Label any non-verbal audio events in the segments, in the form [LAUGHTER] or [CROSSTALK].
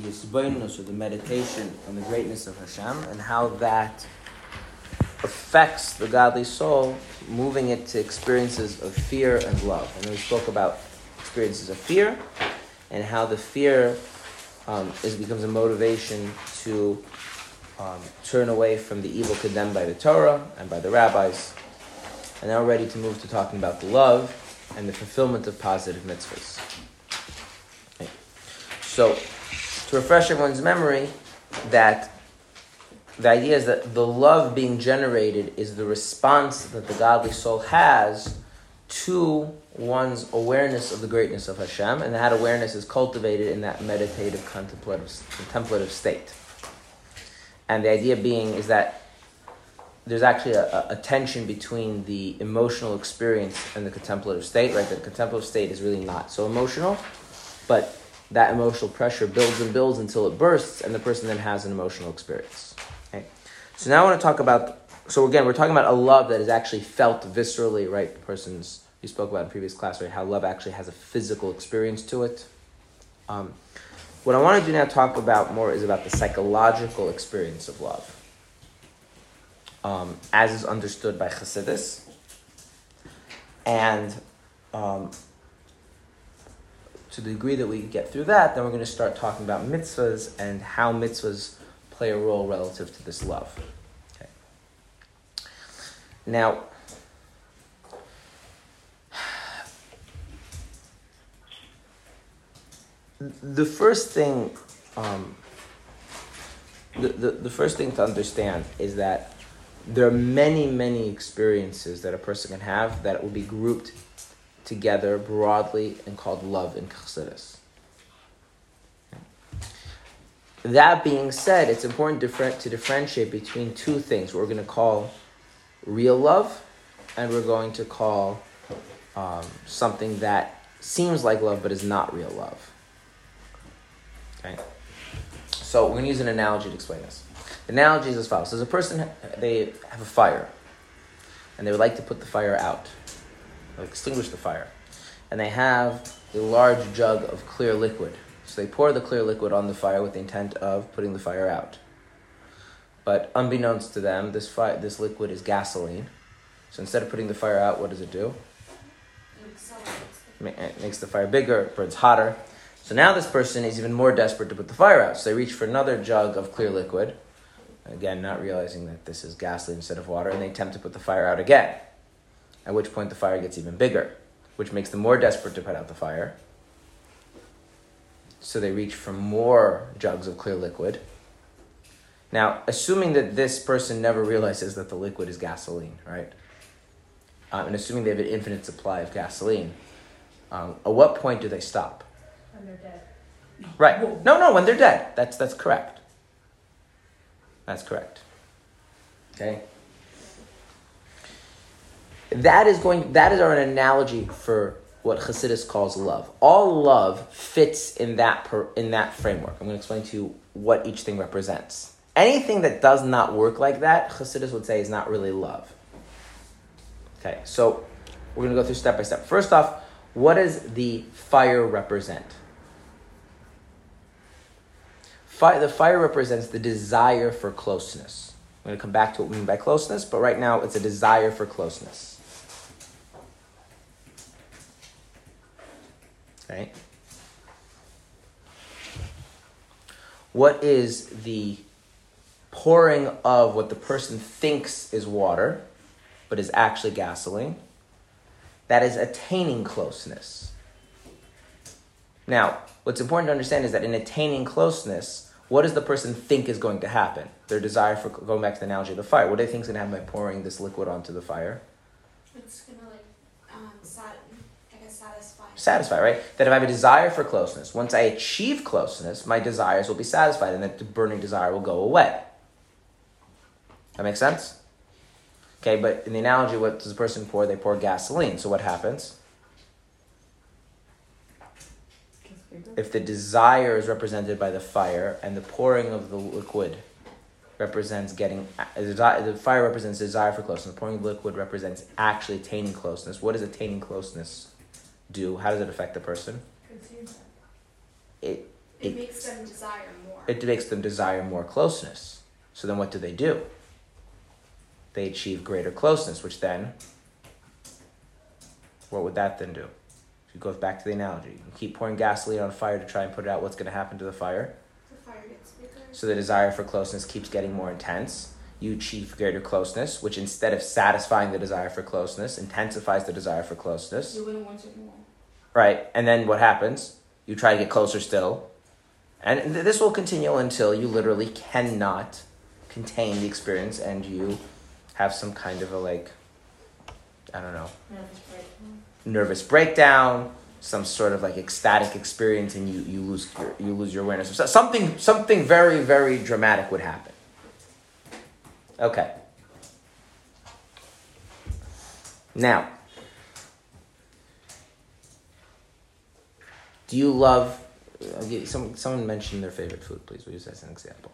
the yisbonus or the meditation on the greatness of Hashem and how that affects the godly soul, moving it to experiences of fear and love. And we spoke about experiences of fear and how the fear um, is becomes a motivation to um, turn away from the evil condemned by the Torah and by the rabbis. And now we're ready to move to talking about the love and the fulfillment of positive mitzvahs. So, to refresh everyone's memory, that the idea is that the love being generated is the response that the godly soul has to one's awareness of the greatness of Hashem, and that awareness is cultivated in that meditative, contemplative, contemplative state. And the idea being is that there's actually a, a, tension between the emotional experience and the contemplative state, right? The contemplative state is really not so emotional, but that emotional pressure builds and builds until it bursts, and the person then has an emotional experience. Okay? So now I want to talk about. So again, we're talking about a love that is actually felt viscerally, right? The person's you spoke about in previous class, right? How love actually has a physical experience to it. Um, what I want to do now talk about more is about the psychological experience of love, um, as is understood by Chassidus, and um, to the degree that we get through that, then we're going to start talking about mitzvahs and how mitzvahs play a role relative to this love. Okay. Now, the first thing, um, the, the, the first thing to understand is that there are many, many experiences that a person can have that will be grouped together broadly and called love in Chassidus. That being said, it's important to differentiate between two things. We're going to call real love, and we're going to call um, something that seems like love but is not real love. Okay? So we're going to use an analogy to explain this. The analogy is as follows. There's a person, they have a fire, and they would like to put the fire out extinguish the fire. And they have a large jug of clear liquid. So they pour the clear liquid on the fire with the intent of putting the fire out. But unbeknownst to them, this, fi- this liquid is gasoline. So instead of putting the fire out, what does it do? It makes the fire bigger, burns hotter. So now this person is even more desperate to put the fire out. So they reach for another jug of clear liquid. Again, not realizing that this is gasoline instead of water, and they attempt to put the fire out again at which point the fire gets even bigger, which makes them more desperate to put out the fire. So they reach for more jugs of clear liquid. Now, assuming that this person never realizes that the liquid is gasoline, right? Um, and assuming they have an infinite supply of gasoline, um, at what point do they stop? When they're dead. Right. No, no, when they're dead. That's, that's correct. That's correct. Okay? That is going that is our analogy for what Chassidus calls love. All love fits in that per, in that framework. I'm going to explain to you what each thing represents. Anything that does not work like that, Chassidus would say is not really love. Okay, so we're going to go through step by step. First off, what does the fire represent? Fire, the fire represents the desire for closeness. I'm going to come back to what we mean by closeness, but right now it's a desire for closeness. Right? What is the pouring of what the person thinks is water, but is actually gasoline? That is attaining closeness. Now, what's important to understand is that in attaining closeness, what does the person think is going to happen? Their desire for going back to the analogy of the fire. What do they think is going to happen by pouring this liquid onto the fire? It's gonna like um, sat- satisfy. satisfied, right? That if I have a desire for closeness, once I achieve closeness, my desires will be satisfied and that the burning desire will go away. That makes sense? Okay, but in the analogy, what does the person pour? They pour gasoline. So what happens? If the desire is represented by the fire and the pouring of the liquid represents getting the fire represents desire for closeness. The pouring of liquid represents actually attaining closeness. What is attaining closeness do? How does it affect the person? It It, It- makes them desire more. it makes them desire more closeness. So then what do they do? They achieve greater closeness, which then, what would that then do? If you go back to the analogy. You keep pouring gasoline on fire to try and put it out. What's going to happen to the fire? the fire gets bigger. So the desire for closeness keeps getting more intense. You achieve greater closeness, which instead of satisfying the desire for closeness, intensifies the desire for closeness. You wouldn't want it more. Right? And then what happens? You try to get closer still. And th- this will continue until you literally cannot contain the experience and you have some kind of a like, I don't know, nervous breakdown, some sort of like ecstatic experience, and you, you lose your, you lose your awareness. So- Something something very very dramatic would happen. Okay. Now, do you love? You- Some, someone mentioned their favorite food, please. We'll use that as an example.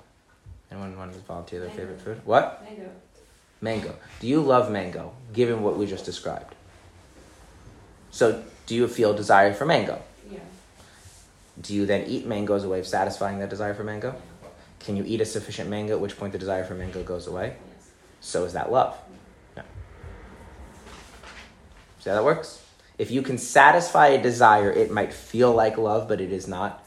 Anyone want to volunteer their Mango. favorite food? What? Mango. Mango. Do you love mango, given what we just described? So, do you feel desire for mango? Yeah. Do you then eat mango as a way of satisfying that desire for mango? Can you eat a sufficient mango, at which point the desire for mango goes away? Yes. So is that love. Yeah. See how that works? If you can satisfy a desire, it might feel like love, but it is not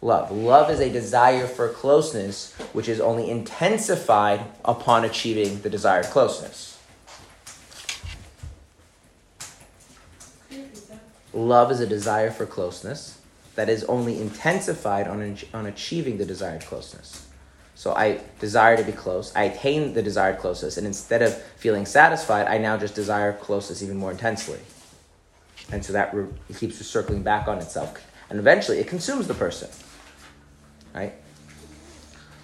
love. Love is a desire for closeness, which is only intensified upon achieving the desired closeness. Love is a desire for closeness that is only intensified on, on achieving the desired closeness. So I desire to be close. I attain the desired closeness, and instead of feeling satisfied, I now just desire closeness even more intensely. And so that re- it keeps circling back on itself, and eventually it consumes the person. Right?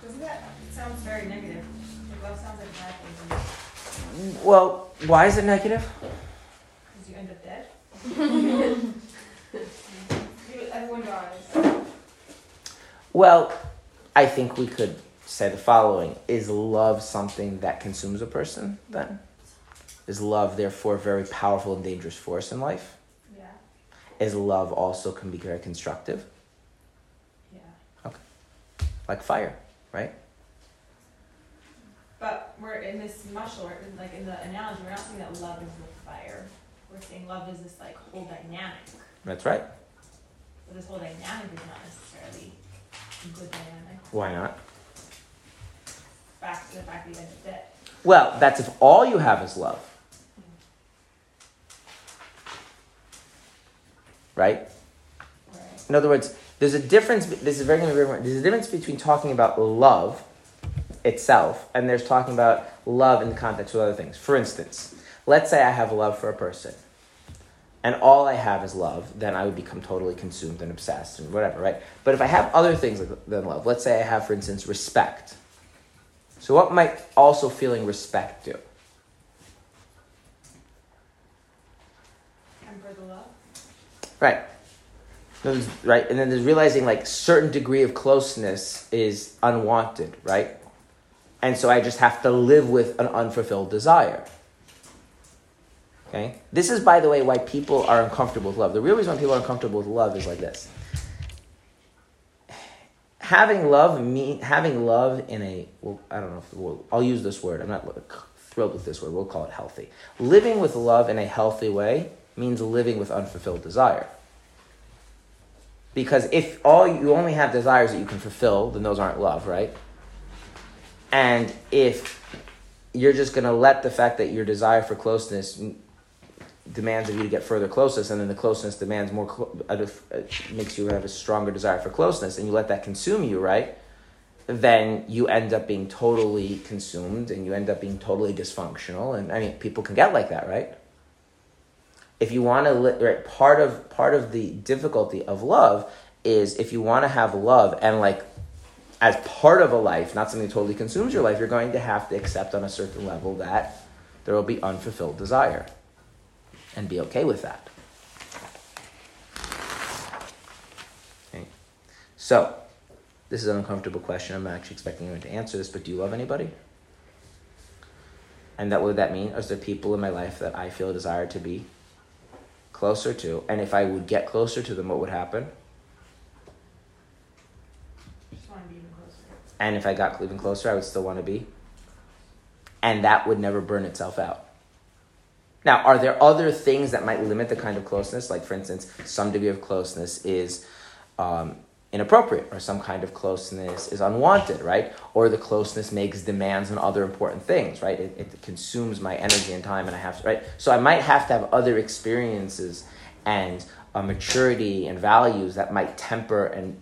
Doesn't that it sounds very negative? Like love sounds like a bad thing Well, why is it negative? because you end up dead. [LAUGHS] Everyone dies. Well, I think we could say the following: Is love something that consumes a person? Then, is love therefore a very powerful and dangerous force in life? Is love also can be very constructive, Yeah. Okay. Like fire, right? But we're in this or like in the analogy, we're not saying that love is with fire. We're saying love is this like whole dynamic. That's right. But this whole dynamic is not necessarily a good dynamic. Why not? Back to the fact that you end up dead. Well, that's if all you have is love. Right? Right. In other words, there's a difference. This is very going to be very important. There's a difference between talking about love itself and there's talking about love in the context of other things. For instance, let's say I have love for a person, and all I have is love, then I would become totally consumed and obsessed and whatever, right? But if I have other things than love, let's say I have, for instance, respect. So, what might also feeling respect do? Temper the love. Right. Right, and then there's realizing like certain degree of closeness is unwanted, right? And so I just have to live with an unfulfilled desire. Okay? This is, by the way, why people are uncomfortable with love. The real reason why people are uncomfortable with love is like this. Having love mean having love in a well, I don't know if well, I'll use this word. I'm not thrilled with this word. We'll call it healthy. Living with love in a healthy way means living with unfulfilled desire. Because if all you only have desires that you can fulfill, then those aren't love, right? And if you're just going to let the fact that your desire for closeness demands of you to get further closeness, and then the closeness demands more, uh, uh, makes you have a stronger desire for closeness, and you let that consume you, right? Then you end up being totally consumed, and you end up being totally dysfunctional. And I mean, people can get like that, right? If you want to right part of part of the difficulty of love is if you want to have love and like as part of a life not something that totally consumes your life you're going to have to accept on a certain level that there will be unfulfilled desire and be okay with that. Okay. so this is an uncomfortable question. I'm not actually expecting anyone to answer this but do you love anybody? And that what would that mean? Is there people in my life that i feel a desire to be closer to, and if I would get closer to them, what would happen? Just wanna be even closer. And if I got even closer, I would still want to be. And that would never burn itself out. Now, are there other things that might limit the kind of closeness? Like, for instance, some degree of closeness is um, inappropriate, or some kind of closeness is unwanted, right? Or the closeness makes demands on other important things, right? It, it consumes my energy and time, and I have to, right? So I might have to have other experiences and a maturity and values that might temper and,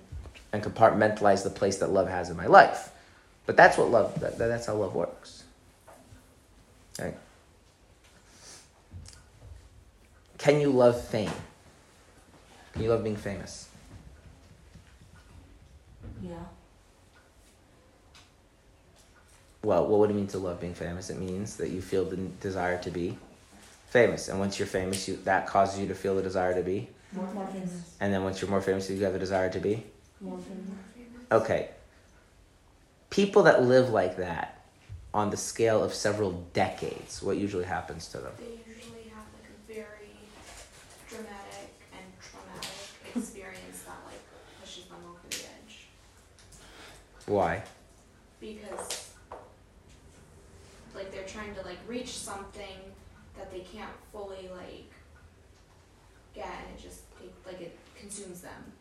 and compartmentalize the place that love has in my life. But that's what love, that, that's how love works. Okay. Can you love fame? Can you love being famous? Yeah. Well, what would it mean to love being famous? It means that you feel the desire to be famous, and once you're famous, you that causes you to feel the desire to be, More, more famous. and then once you're more famous, you have a desire to be. More famous. Okay. People that live like that on the scale of several decades, what usually happens to them? They usually have like a very dramatic and traumatic experience that like pushes them over the edge. Why? Because like they're trying to like reach something that they can't fully like get and it just it, like it consumes them.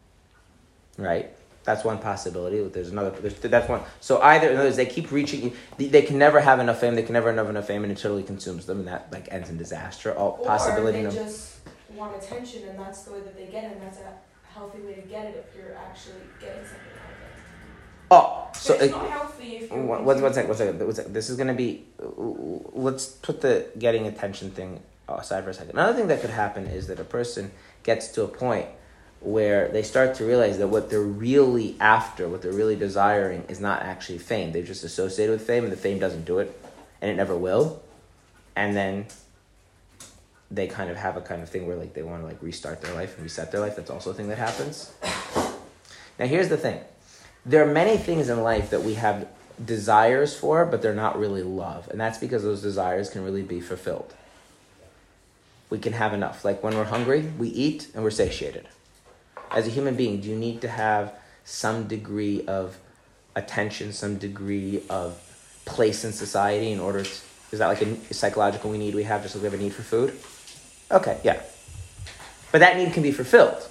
right? That's one possibility. There's another. There's, that's one. So either in other words, they keep reaching. They, they can never have enough fame. They can never have enough fame, and it totally consumes them, and that like ends in disaster. All possibility. Or no- they just want attention, and that's the way that they get it, and that's a healthy way to get it if you're actually getting something out it. Oh, so it's it, not healthy if oh, you're. one, one, one second. One second. One second. This is gonna be. Let's put the getting attention thing aside for a second. Another thing that could happen is that a person gets to a point where they start to realize that what they're really after, what they're really desiring, is not actually fame. They're just associated with fame, and the fame doesn't do it, and it never will. And then they kind of have a kind of thing where like they want to like restart their life and reset their life. That's also a thing that happens. Now here's the thing. There are many things in life that we have desires for, but they're not really love. And that's because those desires can really be fulfilled. We can have enough. Like when we're hungry, we eat and we're satiated. As a human being, do you need to have some degree of attention, some degree of place in society in order to. Is that like a psychological we need we have just like we have a need for food? Okay, yeah. But that need can be fulfilled.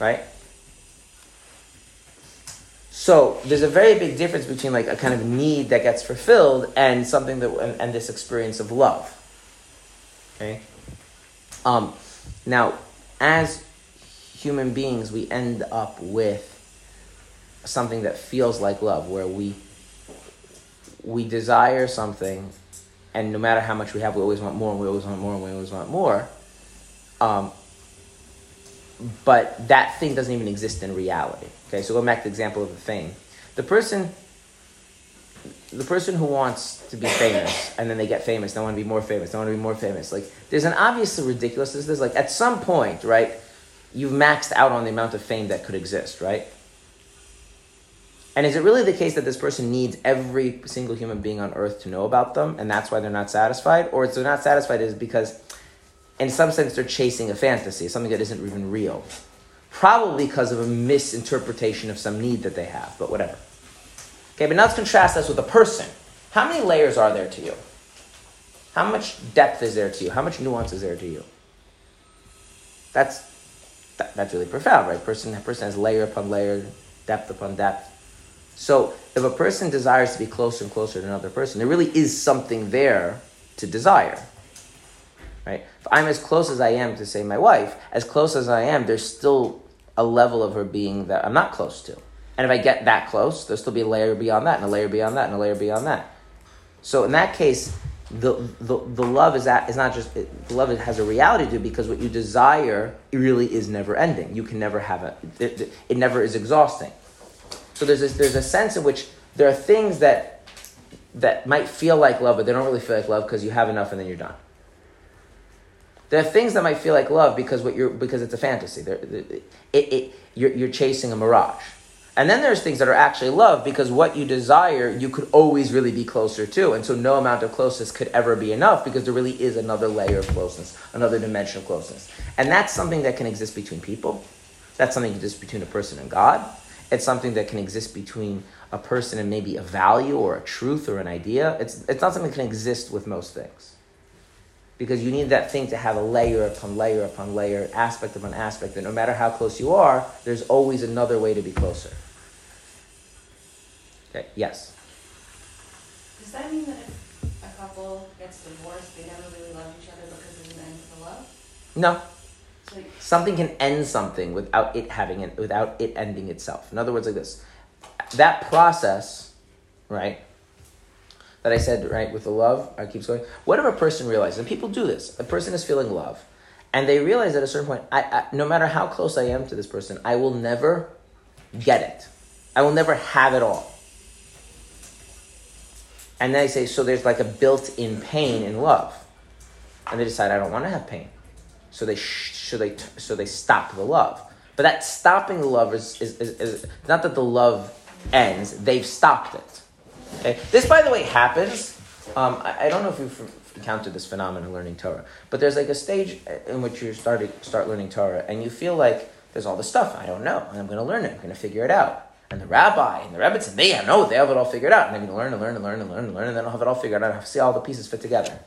Right? So there's a very big difference between like a kind of need that gets fulfilled and something that and, and this experience of love. Okay. Um, now, as human beings, we end up with something that feels like love, where we we desire something, and no matter how much we have, we always want more, and we always want more, and we always want more. Um, but that thing doesn't even exist in reality. Okay, so go back to the example of the fame. The person, the person who wants to be famous, and then they get famous, they want to be more famous, they want to be more famous. Like, there's an obvious ridiculousness. There's like at some point, right? You've maxed out on the amount of fame that could exist, right? And is it really the case that this person needs every single human being on earth to know about them, and that's why they're not satisfied? Or if they're not satisfied is because, in some sense, they're chasing a fantasy, something that isn't even real. Probably because of a misinterpretation of some need that they have, but whatever. Okay, but now let's contrast this with a person. How many layers are there to you? How much depth is there to you? How much nuance is there to you? That's that, that's really profound, right? Person, person has layer upon layer, depth upon depth. So if a person desires to be closer and closer to another person, there really is something there to desire. Right? If I'm as close as I am to say my wife, as close as I am, there's still a level of her being that I'm not close to. And if I get that close, there'll still be a layer beyond that, and a layer beyond that, and a layer beyond that. So in that case, the the, the love is at, is not just it, the love has a reality to it because what you desire really is never ending. You can never have it. It, it, never is exhausting. So there's there's a sense in which there are things that that might feel like love, but they don't really feel like love because you have enough and then you're done. There are things that might feel like love because what you're because it's a fantasy. There, it, it, you're, you're chasing a mirage. And then there's things that are actually love because what you desire, you could always really be closer to. And so no amount of closeness could ever be enough because there really is another layer of closeness, another dimension of closeness. And that's something that can exist between people. That's something that exists between a person and God. It's something that can exist between a person and maybe a value or a truth or an idea. It's, it's not something that can exist with most things. Because you need that thing to have a layer upon layer upon layer, aspect upon aspect, that no matter how close you are, there's always another way to be closer. Okay, yes? Does that mean that if a couple gets divorced, they never really love each other because there's an end to the love? No. So Something can end something without it having it, without it ending itself. In other words, like this. That process, right? That I said, right, with the love, I keeps going. What if a person realizes, and people do this, a person is feeling love, and they realize at a certain point, I, I, no matter how close I am to this person, I will never get it. I will never have it all. And then I say, so there's like a built in pain in love. And they decide, I don't want to have pain. So they, sh- so they, t- so they stop the love. But that stopping the love is, is, is, is not that the love ends, they've stopped it. Okay? This, by the way, happens. Um, I, I don't know if you've encountered this phenomenon learning Torah, but there's like a stage in which you starting start learning Torah, and you feel like there's all this stuff I don't know, and I'm going to learn it. I'm going to figure it out. And the rabbi and the rebbetzin, they no, they have it all figured out, and I'm going to learn and learn and learn and learn and learn, and then I'll have it all figured out. I'll see all the pieces fit together.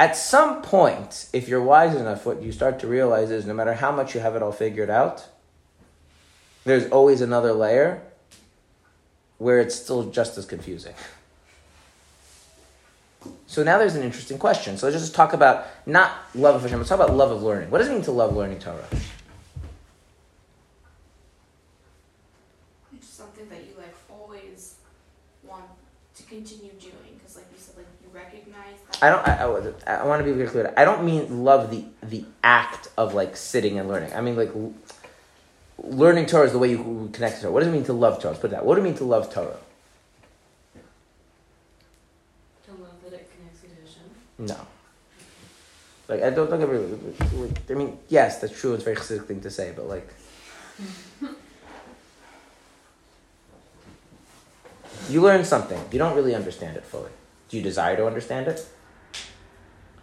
At some point, if you're wise enough, what you start to realize is no matter how much you have it all figured out, there's always another layer where it's still just as confusing. So now there's an interesting question. So let's just talk about not love of Hashem, let's talk about love of learning. What does it mean to love learning Torah? It's something that you like always want to continue doing because, like you said, like you recognize that. I don't. I, I, I want to be very clear. I don't mean love the the act of like sitting and learning. I mean like learning Torah is the way you connect to Torah. What does it mean to love Torah? Let's put it that. What does it mean to love Torah? to love that it connects you to Hashem. No. Like I don't don't get me. I mean, yes, that's true. It's a very Hasidic thing to say, but like. [LAUGHS] You learn something. You don't really understand it fully. Do you desire to understand it?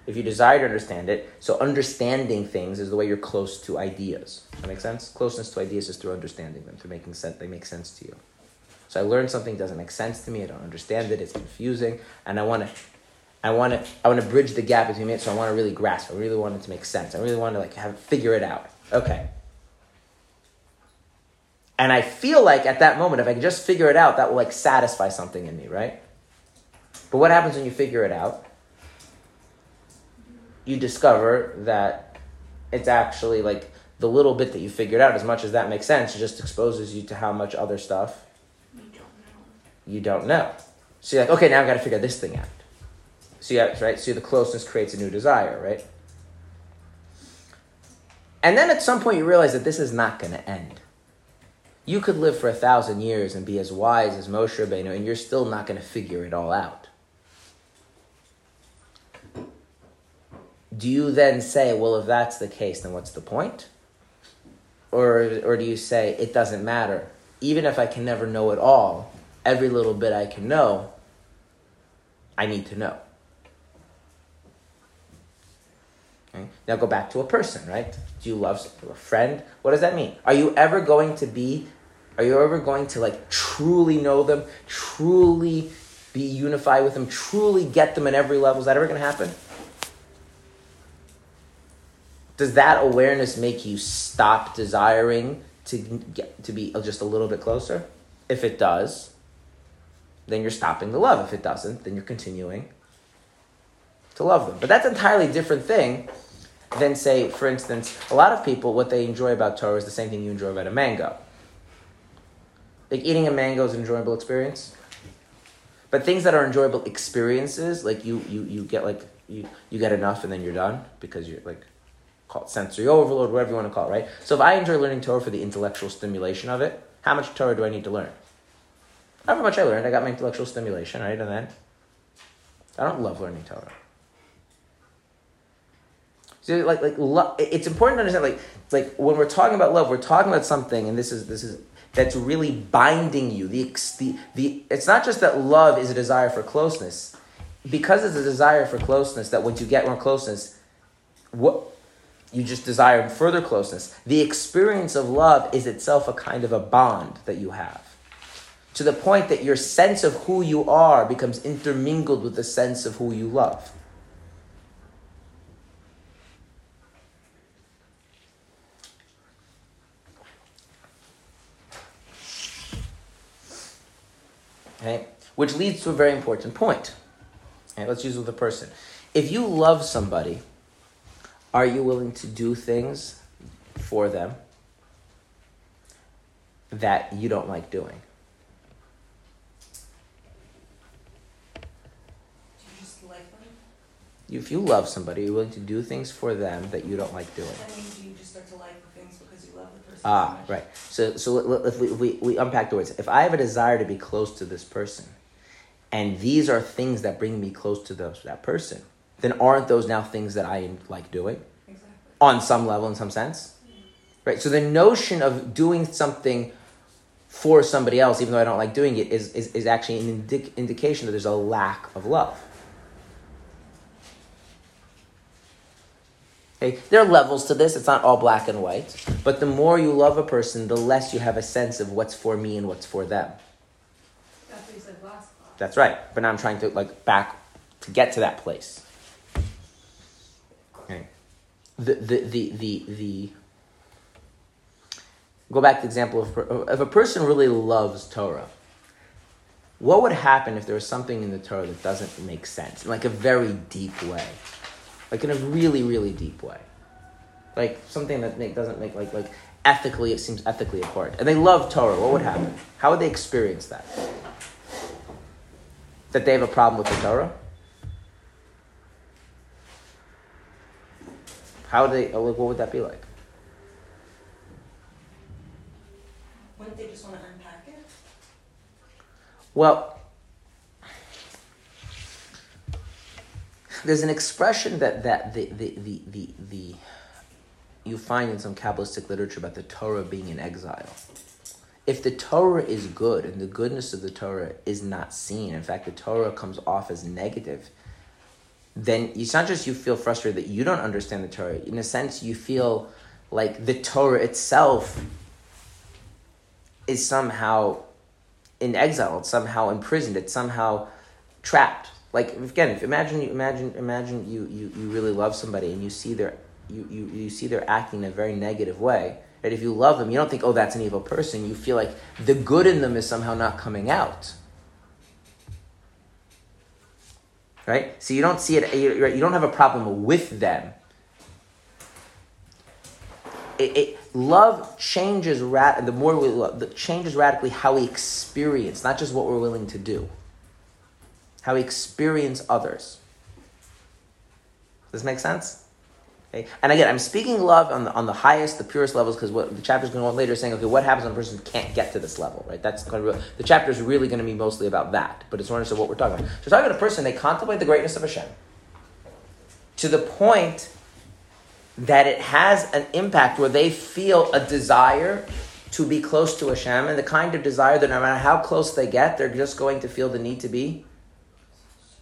If you desire to understand it, so understanding things is the way you're close to ideas. That makes sense? Closeness to ideas is through understanding them, through making sense. They make sense to you. So I learned something doesn't make sense to me. I don't understand it. It's confusing, and I want to, I want to, I want to bridge the gap between it. So I want to really grasp. I really want it to make sense. I really want to like have figure it out. Okay. And I feel like at that moment, if I can just figure it out, that will like satisfy something in me, right? But what happens when you figure it out? You discover that it's actually like the little bit that you figured out, as much as that makes sense, it just exposes you to how much other stuff You don't know. you don't know. So you're like, okay, now I've got to figure this thing out. So have, right? So the closeness creates a new desire, right? And then at some point you realize that this is not going to end. You could live for a thousand years and be as wise as Moshe Rabbeinu, and you're still not going to figure it all out. Do you then say, well, if that's the case, then what's the point? Or, or do you say, it doesn't matter? Even if I can never know it all, every little bit I can know, I need to know. Okay? Now go back to a person, right? Do you love a friend? What does that mean? Are you ever going to be, are you ever going to like truly know them, truly be unified with them, truly get them at every level? Is that ever going to happen? Does that awareness make you stop desiring to get to be just a little bit closer? If it does, then you're stopping the love. If it doesn't, then you're continuing to love them. But that's an entirely different thing than, say, for instance, a lot of people, what they enjoy about Torah is the same thing you enjoy about a mango. Like eating a mango is an enjoyable experience. But things that are enjoyable experiences, like you, you, you get like you, you get enough and then you're done because you're like call it sensory overload, whatever you want to call it, right? So if I enjoy learning Torah for the intellectual stimulation of it, how much Torah do I need to learn? However much I learned, I got my intellectual stimulation, right? And then I don't love learning Torah. So like like lo- it's important to understand like like when we're talking about love, we're talking about something, and this is this is that's really binding you. The the the it's not just that love is a desire for closeness, because it's a desire for closeness. That once you get more closeness, what you just desire further closeness. The experience of love is itself a kind of a bond that you have. To the point that your sense of who you are becomes intermingled with the sense of who you love. Okay? Which leads to a very important point. Okay, let's use it with a person. If you love somebody, are you willing to do things for them that you don't like doing? Do you just like them? If you love somebody, you're willing to do things for them that you don't like doing. I mean, do you just start to like the things because you love the person? so Ah, much? right. So, so if we, we, we unpack the words, if I have a desire to be close to this person, and these are things that bring me close to those, that person, then aren't those now things that I like doing Exactly. on some level, in some sense? Mm-hmm. Right. So the notion of doing something for somebody else, even though I don't like doing it, is is, is actually an indi- indication that there's a lack of love. Okay? There are levels to this. It's not all black and white. But the more you love a person, the less you have a sense of what's for me and what's for them. That's what you said last class. That's right. But now I'm trying to like back to get to that place. Okay. The the the the, the go back to the example of if a person really loves Torah. What would happen if there was something in the Torah that doesn't make sense in like a very deep way, like in a really really deep way, like something that make, doesn't make like like ethically it seems ethically apart, and they love Torah. What would happen? How would they experience that? that they have a problem with the Torah? How would they? oh, What would that be like? Wouldn't they just want to unpack it? Well, there's an expression that that the the the the, the you find in some Kabbalistic literature about the Torah being in exile. If the Torah is good and the goodness of the Torah is not seen, in fact, the Torah comes off as negative, then it's not just you feel frustrated that you don't understand the Torah. In a sense, you feel like the Torah itself is somehow in exile. It's somehow imprisoned. It's somehow trapped. Like again, imagine you imagine imagine you, you, you really love somebody and you see their you, you, you see they're acting in a very negative way. Right? If you love them, you don't think, oh, that's an evil person. You feel like the good in them is somehow not coming out. Right? So you don't see it. You, don't have a problem with them. It, it love changes. The more we love, the changes radically how we experience, not just what we're willing to do. How we experience others. Does this make sense? Okay. And again, I'm speaking love on the on the highest, the purest levels, because what the chapter is going on later is saying, okay, what happens when a person can't get to this level, right? That's going to the chapter is really going to be mostly about that, but it's more of what we're talking about. So, we're talking about a person they contemplate the greatness of Hashem to the point that it has an impact where they feel a desire to be close to Hashem, and the kind of desire that no matter how close they get, they're just going to feel the need to be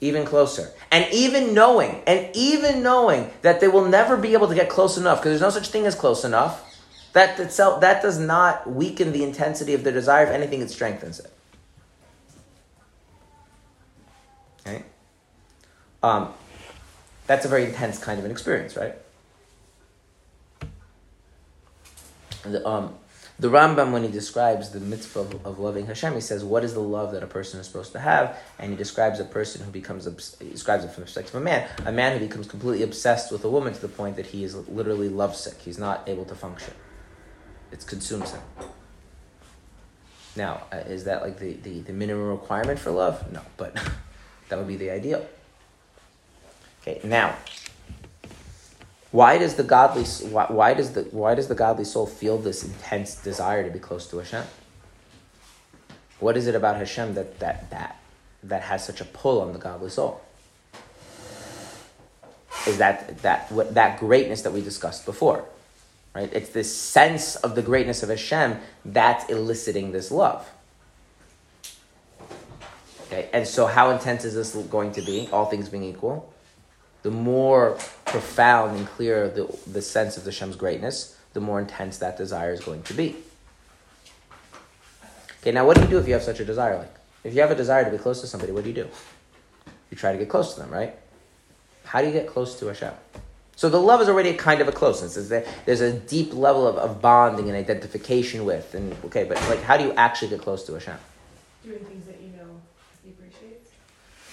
even closer. And even knowing, and even knowing that they will never be able to get close enough, because there's no such thing as close enough, that itself that does not weaken the intensity of their desire. If anything, it strengthens it. Okay? Um, that's a very intense kind of an experience, right? The, um, the Rambam, when he describes the mitzvah of, of loving Hashem, he says, "What is the love that a person is supposed to have?" And he describes a person who becomes, he describes it from the perspective of a man, a man who becomes completely obsessed with a woman to the point that he is literally lovesick. He's not able to function. It consumes him. Now, uh, is that like the, the, the minimum requirement for love? No, but [LAUGHS] that would be the ideal. Okay, now, why does the godly why, why does the why does the godly soul feel this intense desire to be close to Hashem? What is it about Hashem that that that that has such a pull on the godly soul? Is that that what that greatness that we discussed before? Right? It's this sense of the greatness of Hashem that's eliciting this love. Okay, and so how intense is this going to be, all things being equal? The more profound and clear the, the sense of Hashem's greatness, the more intense that desire is going to be. Okay, now what do you do if you have such a desire? Like, if you have a desire to be close to somebody, what do you do? You try to get close to them, right? How do you get close to Hashem? So the love is already a kind of a closeness. There's a deep level of, of bonding and identification with, and okay, but like, how do you actually get close to Hashem? Doing things that you know he appreciates.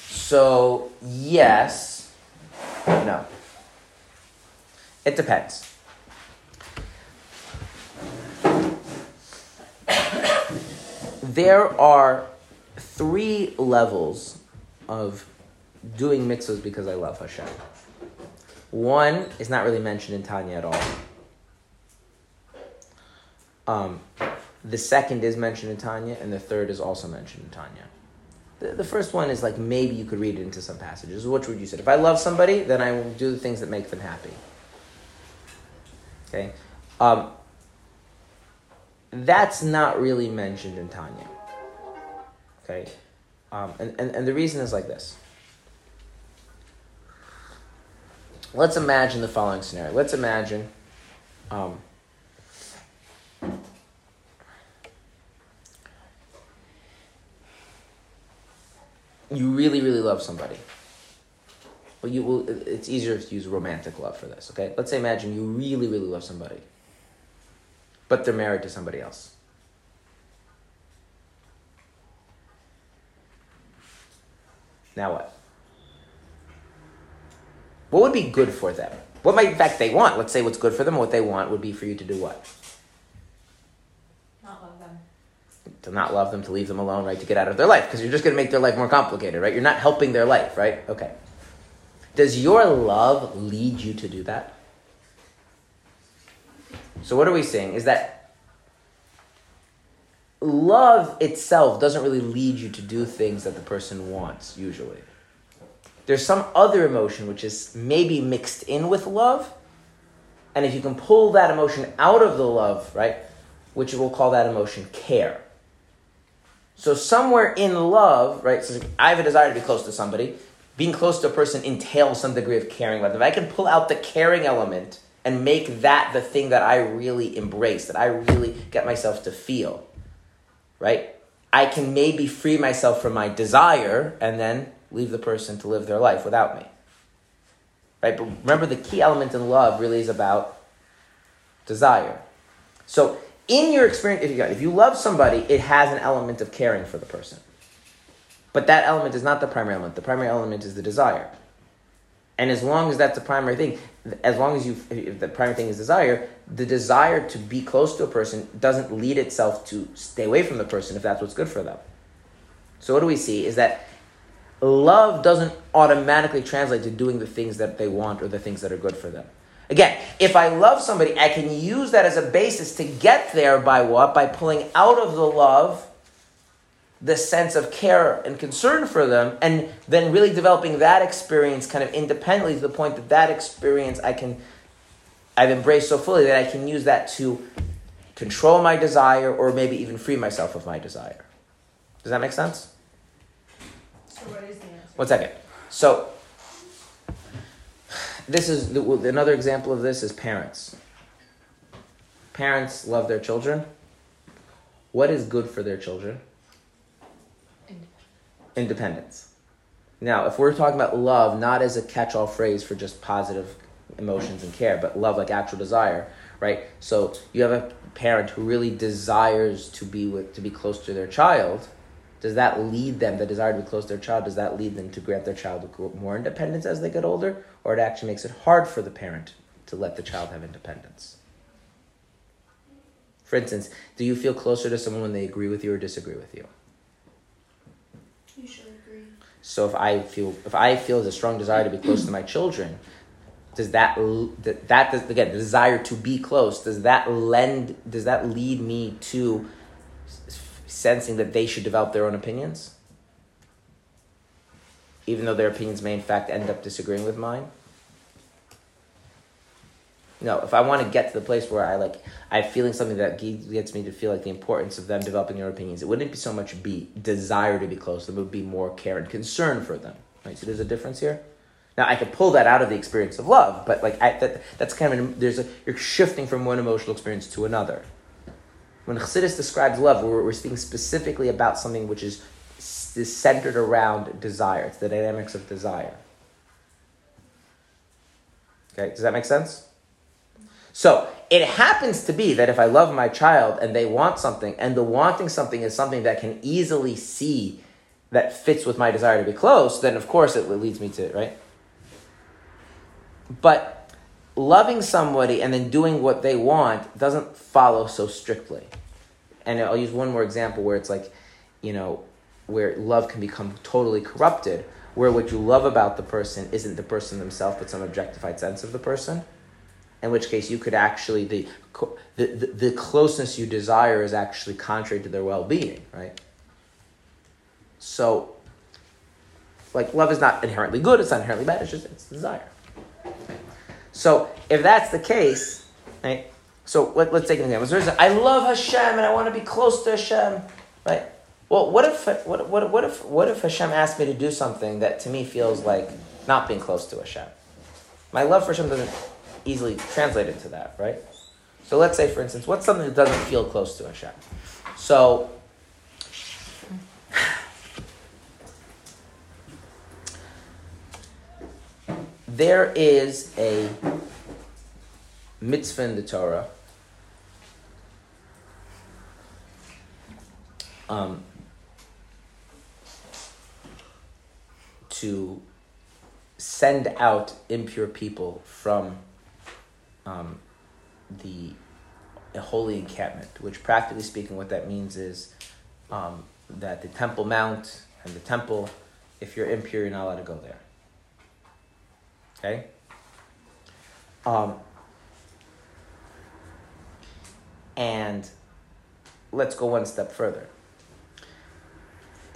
So yes, no. It depends. There are three levels of doing mitzvahs because I love Hashem. One is not really mentioned in Tanya at all. Um, the second is mentioned in Tanya, and the third is also mentioned in Tanya. The, the first one is like maybe you could read it into some passages. Which would you say? If I love somebody, then I will do the things that make them happy. Okay? Um, that's not really mentioned in Tanya. Okay? Um, and, and, and the reason is like this. Let's imagine the following scenario. Let's imagine um, you really, really love somebody. But you will. It's easier to use romantic love for this. Okay, let's say imagine you really, really love somebody, but they're married to somebody else. Now what? What would be good for them? What might, in fact, they want? Let's say what's good for them. What they want would be for you to do what? Not love them. To not love them, to leave them alone, right? To get out of their life, because you're just going to make their life more complicated, right? You're not helping their life, right? Okay. Does your love lead you to do that? So, what are we saying? Is that love itself doesn't really lead you to do things that the person wants, usually. There's some other emotion which is maybe mixed in with love. And if you can pull that emotion out of the love, right, which we'll call that emotion care. So somewhere in love, right, so I have a desire to be close to somebody. Being close to a person entails some degree of caring about them. If I can pull out the caring element and make that the thing that I really embrace, that I really get myself to feel, right? I can maybe free myself from my desire and then leave the person to live their life without me. Right? But remember, the key element in love really is about desire. So, in your experience, if you, if you love somebody, it has an element of caring for the person. But that element is not the primary element. The primary element is the desire. And as long as that's the primary thing, as long as you, if the primary thing is desire, the desire to be close to a person doesn't lead itself to stay away from the person if that's what's good for them. So what do we see is that love doesn't automatically translate to doing the things that they want or the things that are good for them. Again, if I love somebody, I can use that as a basis to get there by what? By pulling out of the love the sense of care and concern for them, and then really developing that experience kind of independently to the point that that experience I can, I've embraced so fully that I can use that to control my desire or maybe even free myself of my desire. Does that make sense? So what is the answer? One second. So, this is the, another example of this is parents. Parents love their children. What is good for their children? Independence. Now, if we're talking about love, not as a catch-all phrase for just positive emotions and care, but love like actual desire, right? So you have a parent who really desires to be with, to be close to their child does that lead them, the desire to be close to their child, does that lead them to grant their child more independence as they get older? Or it actually makes it hard for the parent to let the child have independence? For instance, do you feel closer to someone when they agree with you or disagree with you? Usually agree. So if I feel if I feel a strong desire to be close to my children, does that that, that does, again the desire to be close does that lend does that lead me to sensing that they should develop their own opinions, even though their opinions may in fact end up disagreeing with mine. No, if I want to get to the place where I like, I'm feeling something that gets me to feel like the importance of them developing their opinions. It wouldn't be so much be desire to be close; it would be more care and concern for them. Right? So there's a difference here. Now I could pull that out of the experience of love, but like I, that, that's kind of an, there's a you're shifting from one emotional experience to another. When Chassidus describes love, we're, we're speaking specifically about something which is, is centered around desire. It's the dynamics of desire. Okay, does that make sense? So it happens to be that if I love my child and they want something, and the wanting something is something that can easily see that fits with my desire to be close, then of course it leads me to right. But loving somebody and then doing what they want doesn't follow so strictly. And I'll use one more example where it's like, you know, where love can become totally corrupted, where what you love about the person isn't the person themselves, but some objectified sense of the person. In which case, you could actually the the, the, the closeness you desire is actually contrary to their well being, right? So, like, love is not inherently good; it's not inherently bad. It's just it's desire. So if that's the case, right? So let, us take an example. So I love Hashem and I want to be close to Hashem, right? Well, what if what, what, what if what if Hashem asked me to do something that to me feels like not being close to Hashem? My love for Hashem doesn't easily translate into that, right? So let's say, for instance, what's something that doesn't feel close to Hashem? So there is a mitzvah in the Torah um, to send out impure people from um, the holy encampment, which practically speaking, what that means is um, that the Temple Mount and the temple, if you're impure, you're not allowed to go there. Okay? Um, and let's go one step further.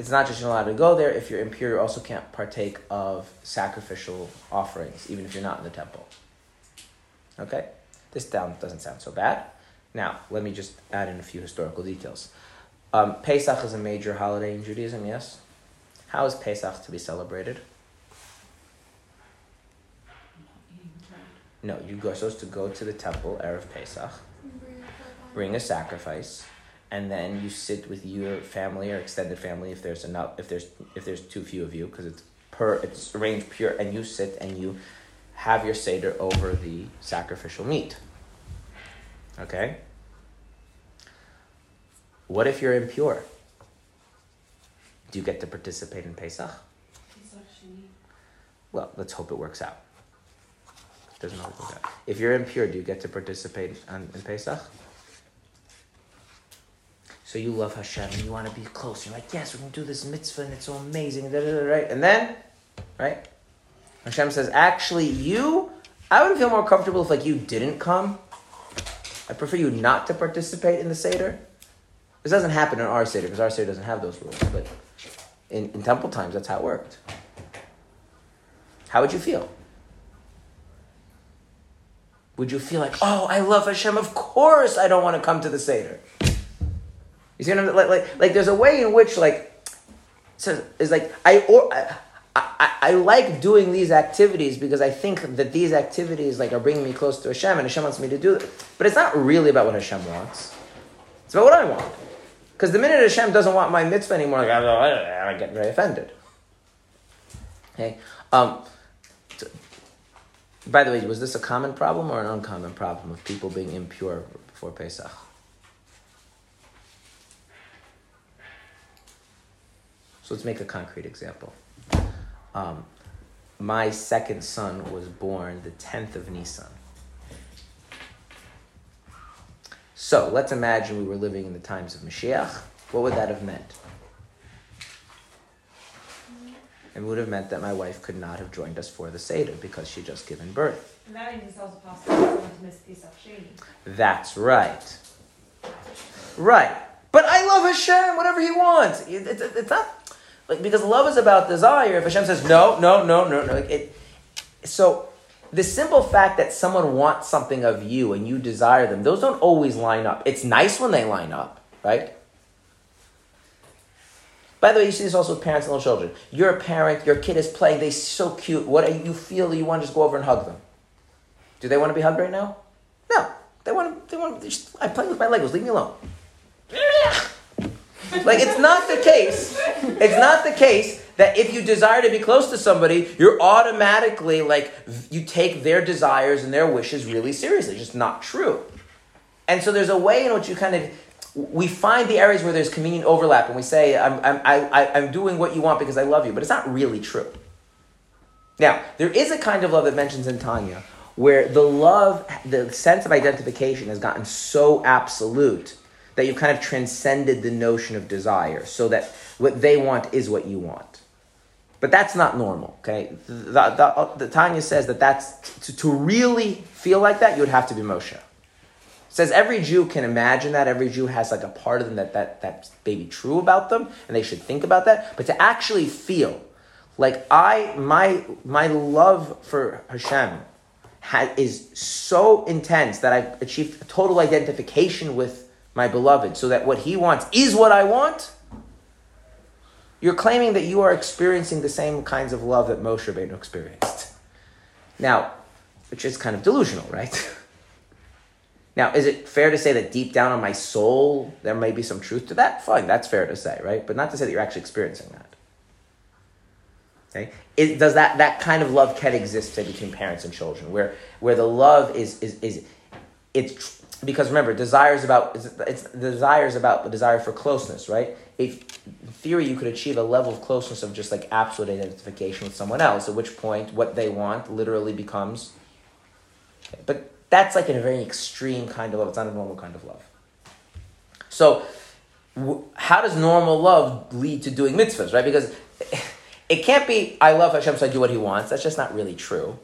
It's not just you're allowed to go there. If you're impure, you also can't partake of sacrificial offerings, even if you're not in the temple. Okay? This down doesn't sound so bad. Now, let me just add in a few historical details. Um, Pesach is a major holiday in Judaism, yes? How is Pesach to be celebrated? No, you are supposed to go to the temple erev Pesach, bring a sacrifice, and then you sit with your family or extended family if there's enough if there's if there's too few of you because it's per it's arranged pure and you sit and you have your seder over the sacrificial meat. Okay. What if you're impure? Do you get to participate in Pesach? Well, let's hope it works out. Doesn't. If you're impure, do you get to participate in, in Pesach? So you love Hashem and you want to be close. You're like, yes, we're going to do this mitzvah and it's so amazing. right? And then, right? Hashem says, actually, you, I would feel more comfortable if like you didn't come. I prefer you not to participate in the Seder. This doesn't happen in our Seder because our Seder doesn't have those rules. But in, in temple times, that's how it worked. How would you feel? would you feel like, oh, I love Hashem. Of course, I don't want to come to the seder. You see what I'm like? Like, like there's a way in which like says is like I or. I, I, I, like doing these activities because I think that these activities like are bringing me close to Hashem and Hashem wants me to do it. But it's not really about what Hashem wants. It's about what I want. Because the minute Hashem doesn't want my mitzvah anymore, like, I, get very offended. Okay. Um, by the way, was this a common problem or an uncommon problem of people being impure before Pesach? So let's make a concrete example. Um, my second son was born the 10th of Nisan. So let's imagine we were living in the times of Mashiach. What would that have meant? It would have meant that my wife could not have joined us for the Seder because she just given birth. And that means it's also possible to miss Pesach Sheni. That's right. Right. But I love Hashem, whatever He wants. It, it, it's not like because love is about desire. If Hashem says no, no, no, no, no, like it. So the simple fact that someone wants something of you and you desire them, those don't always line up. It's nice when they line up, right? By the way, you see this also with parents and little children. You're a parent, your kid is playing, they're so cute. What do you feel you want to just go over and hug them? Do they want to be hugged right now? No. They want to, they want to, just, I'm playing with my Legos, leave me alone. Like, it's not the case. It's not the case that if you desire to be close to somebody, you're automatically like, you take their desires and their wishes really seriously. It's just not true. And so there's a way in which you kind of, we find the areas where there's convenient overlap and we say, I'm, I'm, I, I'm doing what you want because I love you, but it's not really true. Now, there is a kind of love that mentions in Tanya where the love, the sense of identification has gotten so absolute that you've kind of transcended the notion of desire so that what they want is what you want. But that's not normal, okay? The, the, the Tanya says that that's, to, to really feel like that, you would have to be Moshe. Says every Jew can imagine that. Every Jew has like a part of them that, that, that may be true about them, and they should think about that. But to actually feel like I, my, my love for Hashem ha- is so intense that I've achieved total identification with my beloved, so that what he wants is what I want. You're claiming that you are experiencing the same kinds of love that Moshe Rabbeinu experienced. Now, which is kind of delusional, right? [LAUGHS] Now, is it fair to say that deep down in my soul there may be some truth to that? Fine, that's fair to say, right? But not to say that you're actually experiencing that. Okay? It, does that, that kind of love can exist say, between parents and children, where, where the love is, is, is it's because remember, desire is about it's, it's desire is about the desire for closeness, right? If, in theory, you could achieve a level of closeness of just like absolute identification with someone else, at which point what they want literally becomes. But that's like in a very extreme kind of love. It's not a normal kind of love. So, w- how does normal love lead to doing mitzvahs, right? Because it can't be I love Hashem, so I do what He wants. That's just not really true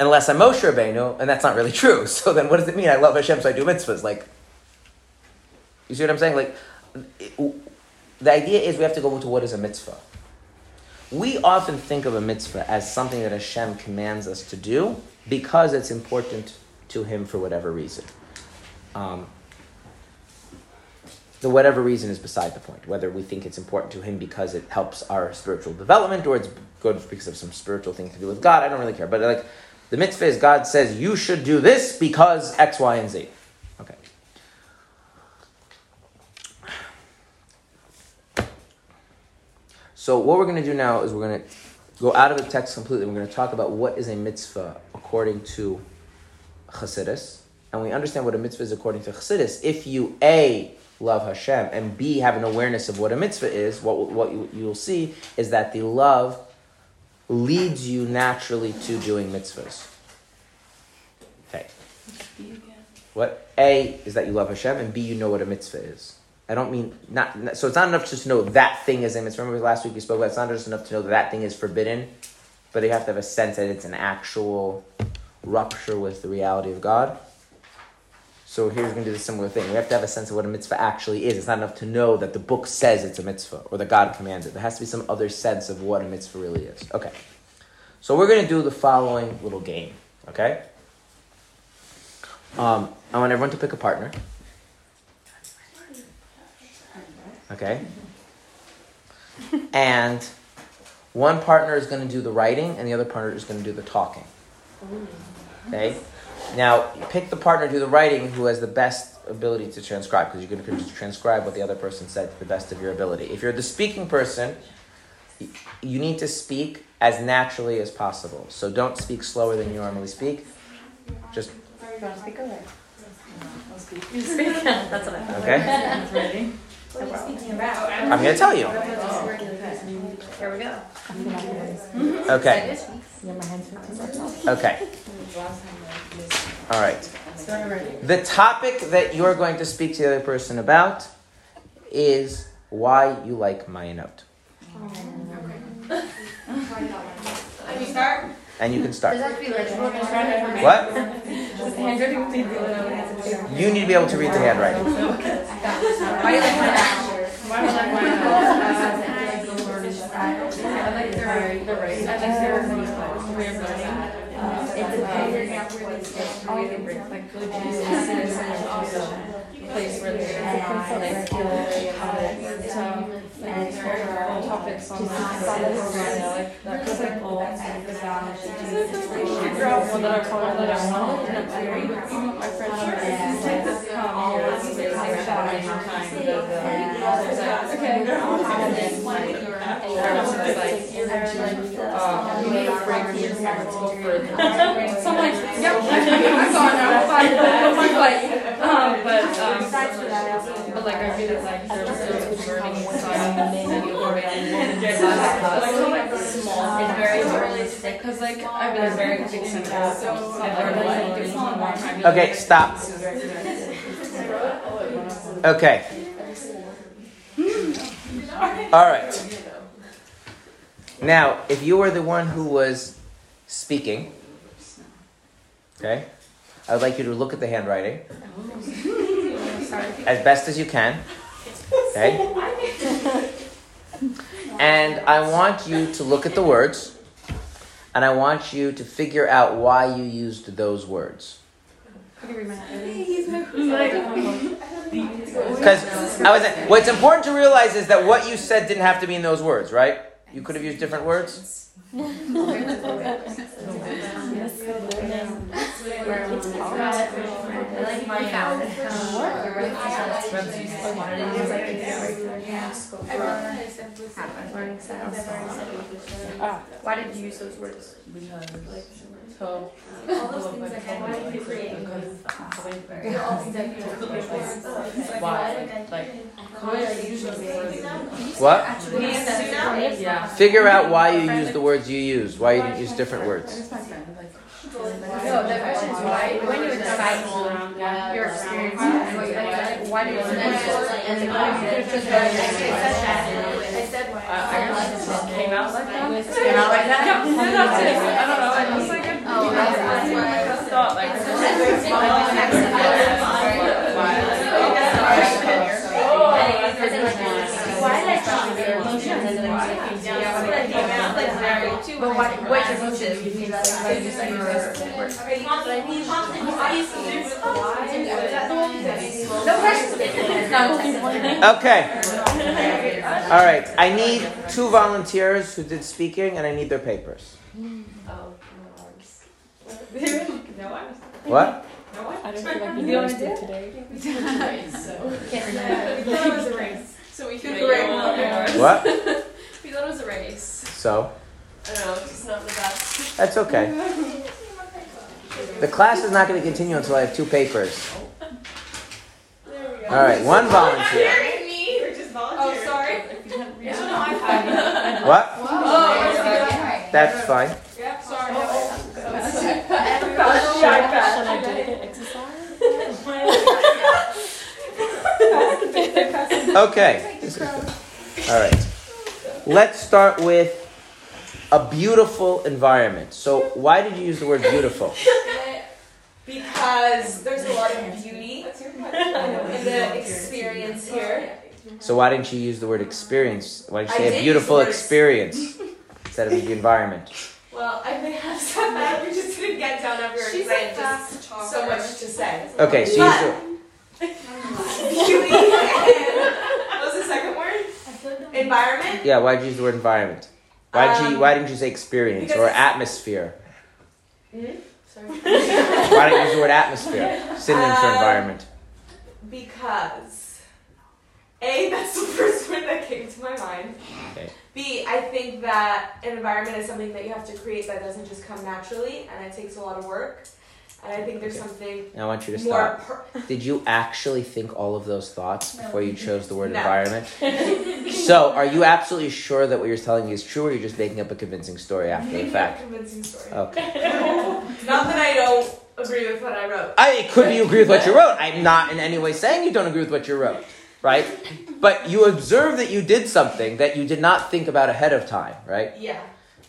unless I'm Moshe Rabbeinu, and that's not really true. [LAUGHS] So then, what does it mean? I love Hashem, so I do mitzvahs. Like, you see what I'm saying? Like, it, the idea is we have to go to what is a mitzvah. We often think of a mitzvah as something that Hashem commands us to do because it's important to Him for whatever reason. Um, the whatever reason is beside the point. Whether we think it's important to Him because it helps our spiritual development or it's good because of some spiritual thing to do with God, I don't really care. But like the mitzvah is God says you should do this because X, Y, and Z. Okay. So what we're going to do now is we're going to go out of the text completely. We're going to talk about what is a mitzvah according to Chassidus, and we understand what a mitzvah is according to Chassidus. If you a love Hashem and b have an awareness of what a mitzvah is, what what you, you'll see is that the love leads you naturally to doing mitzvahs. Okay. What A is that you love Hashem, and B you know what a mitzvah is. I don't mean not. So it's not enough just to know that thing is a mitzvah. Remember last week we spoke about it's not just enough to know that that thing is forbidden, but you have to have a sense that it's an actual rupture with the reality of God. So here's going to do the similar thing. We have to have a sense of what a mitzvah actually is. It's not enough to know that the book says it's a mitzvah or that God commands it. There has to be some other sense of what a mitzvah really is. Okay. So we're going to do the following little game. Okay. Um, I want everyone to pick a partner. Okay. [LAUGHS] And one partner is going to do the writing, and the other partner is going to do the talking. Okay. Now, pick the partner, do the writing, who has the best ability to transcribe, because you're going to transcribe what the other person said to the best of your ability. If you're the speaking person, you need to speak as naturally as possible. So don't speak slower than you normally speak. Just speak over? You speak. That's what I thought. okay. What are you speaking about? I'm going to tell you. Here we go. Okay. Okay. All right. The topic that you're going to speak to the other person about is why you like Mayanot. I start. And you can start. Does that have to be legible? What? You need to be able to read the handwriting. Why do you like my [LAUGHS] I like my like the the right. I they're way of learning. It's a way they bring like good business and also place where they're like skill, how to, so, like, fix on that, like, that was like all, the balance, figure out and it's very, my friend, she's like, um, like, shadowing time, I was like, okay, and then, like, everyone was like, uh, you need a break, and your parents go further. So I'm like, I'm gone now, bye, go my way. Um, but, um, but like, I really like, there was a learning inside, and you were in the like, small, it's very realistic, cause like, I've been very big center, so I learned like, there's one more time. Okay, stop. Okay. All right. Now, if you were the one who was speaking, okay, I would like you to look at the handwriting as best as you can, okay? And I want you to look at the words, and I want you to figure out why you used those words. Because I was, what's important to realize is that what you said didn't have to mean those words, right? You could have used different words. Why did you use those words? So. All those things like, why did you create? All things that you Why? Like, What? yeah. Figure out why you use the words you use. Why you didn't use different words. No, the question is why, when you decide your experience, and what you like, why did you use those? And the question I said why. Uh, I guess it just came out like that. Came out like that? I don't know, I was like, Okay. All right. I need two volunteers who did speaking, and I need their papers. What? No, I don't feel like being roasted [LAUGHS] today. So we feel [LAUGHS] What? [LAUGHS] We thought it was a race. So I don't know, it's not the best. that's okay. The class is not going to continue until I have two papers. There we go. All right. One volunteer. me. We're just volunteering. Oh, sorry. What? Oh, That's fine. yeah, sorry. Oh, oh, Should I dedicate exercise? [LAUGHS] Okay. This is. All right. Let's start with a beautiful environment. So, why did you use the word beautiful? Because there's a lot of beauty in the experience here. So, why didn't you use the word experience? Why did you say did a beautiful experience instead of the environment? Well, I may have said [LAUGHS] that. We just didn't get down everywhere because I had just so much to say. Okay, so you use the, Beauty and what was the second word? Environment. yeah. Why did you use the word environment? Why did you Um, Why didn't you say experience because or it's- atmosphere? Sorry. Why didn't you use the word atmosphere? Synonym for Um, environment. Because A, that's the first word that came to my mind. Okay. B, I think that an environment is something that you have to create that doesn't just come naturally and it takes a lot of work. And I think there's Okay. something Now I want you to more stop. per- [LAUGHS] Did you actually think all of those thoughts before you chose the word No. environment? [LAUGHS] So, are you absolutely sure that what you're telling me is true, or you're just making up a convincing story after the making a fact? convincing story. Okay. [LAUGHS] Not that I don't agree with what I wrote. I could be you agree with what you wrote. I'm not in any way saying you don't agree with what you wrote, right? But you observe that you did something that you did not think about ahead of time, right? Yeah.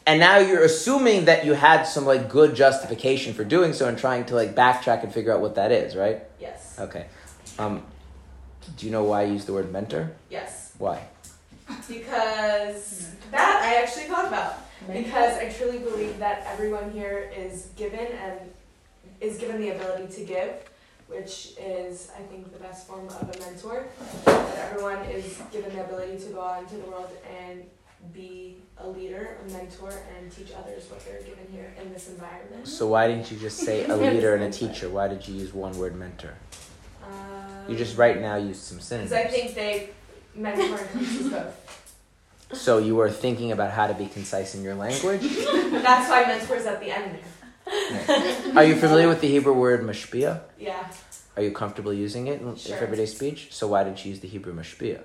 And now you're assuming that you had some like good justification for doing so and trying to like backtrack and figure out what that is, right? Yes. Okay. Um, do you know why I use the word mentor? Yes. Why? Because that I actually thought about. Because I truly believe that everyone here is given and is given the ability to give, which is, I think, the best form of a mentor. That everyone is given the ability to go out into the world and be a leader, a mentor, and teach others what they're given here in this environment. So why didn't you just say [LAUGHS] a leader and a teacher? Why did you use one word mentor? You just right now used some synonyms. Because Um, I think they mentor encompasses both. So you were thinking about how to be concise in your language. [LAUGHS] That's why mentor is at the end there. Are you familiar with the Hebrew word mashpia? Yeah. Are you comfortable using it in Sure. everyday speech? So why did you use the Hebrew mashpia?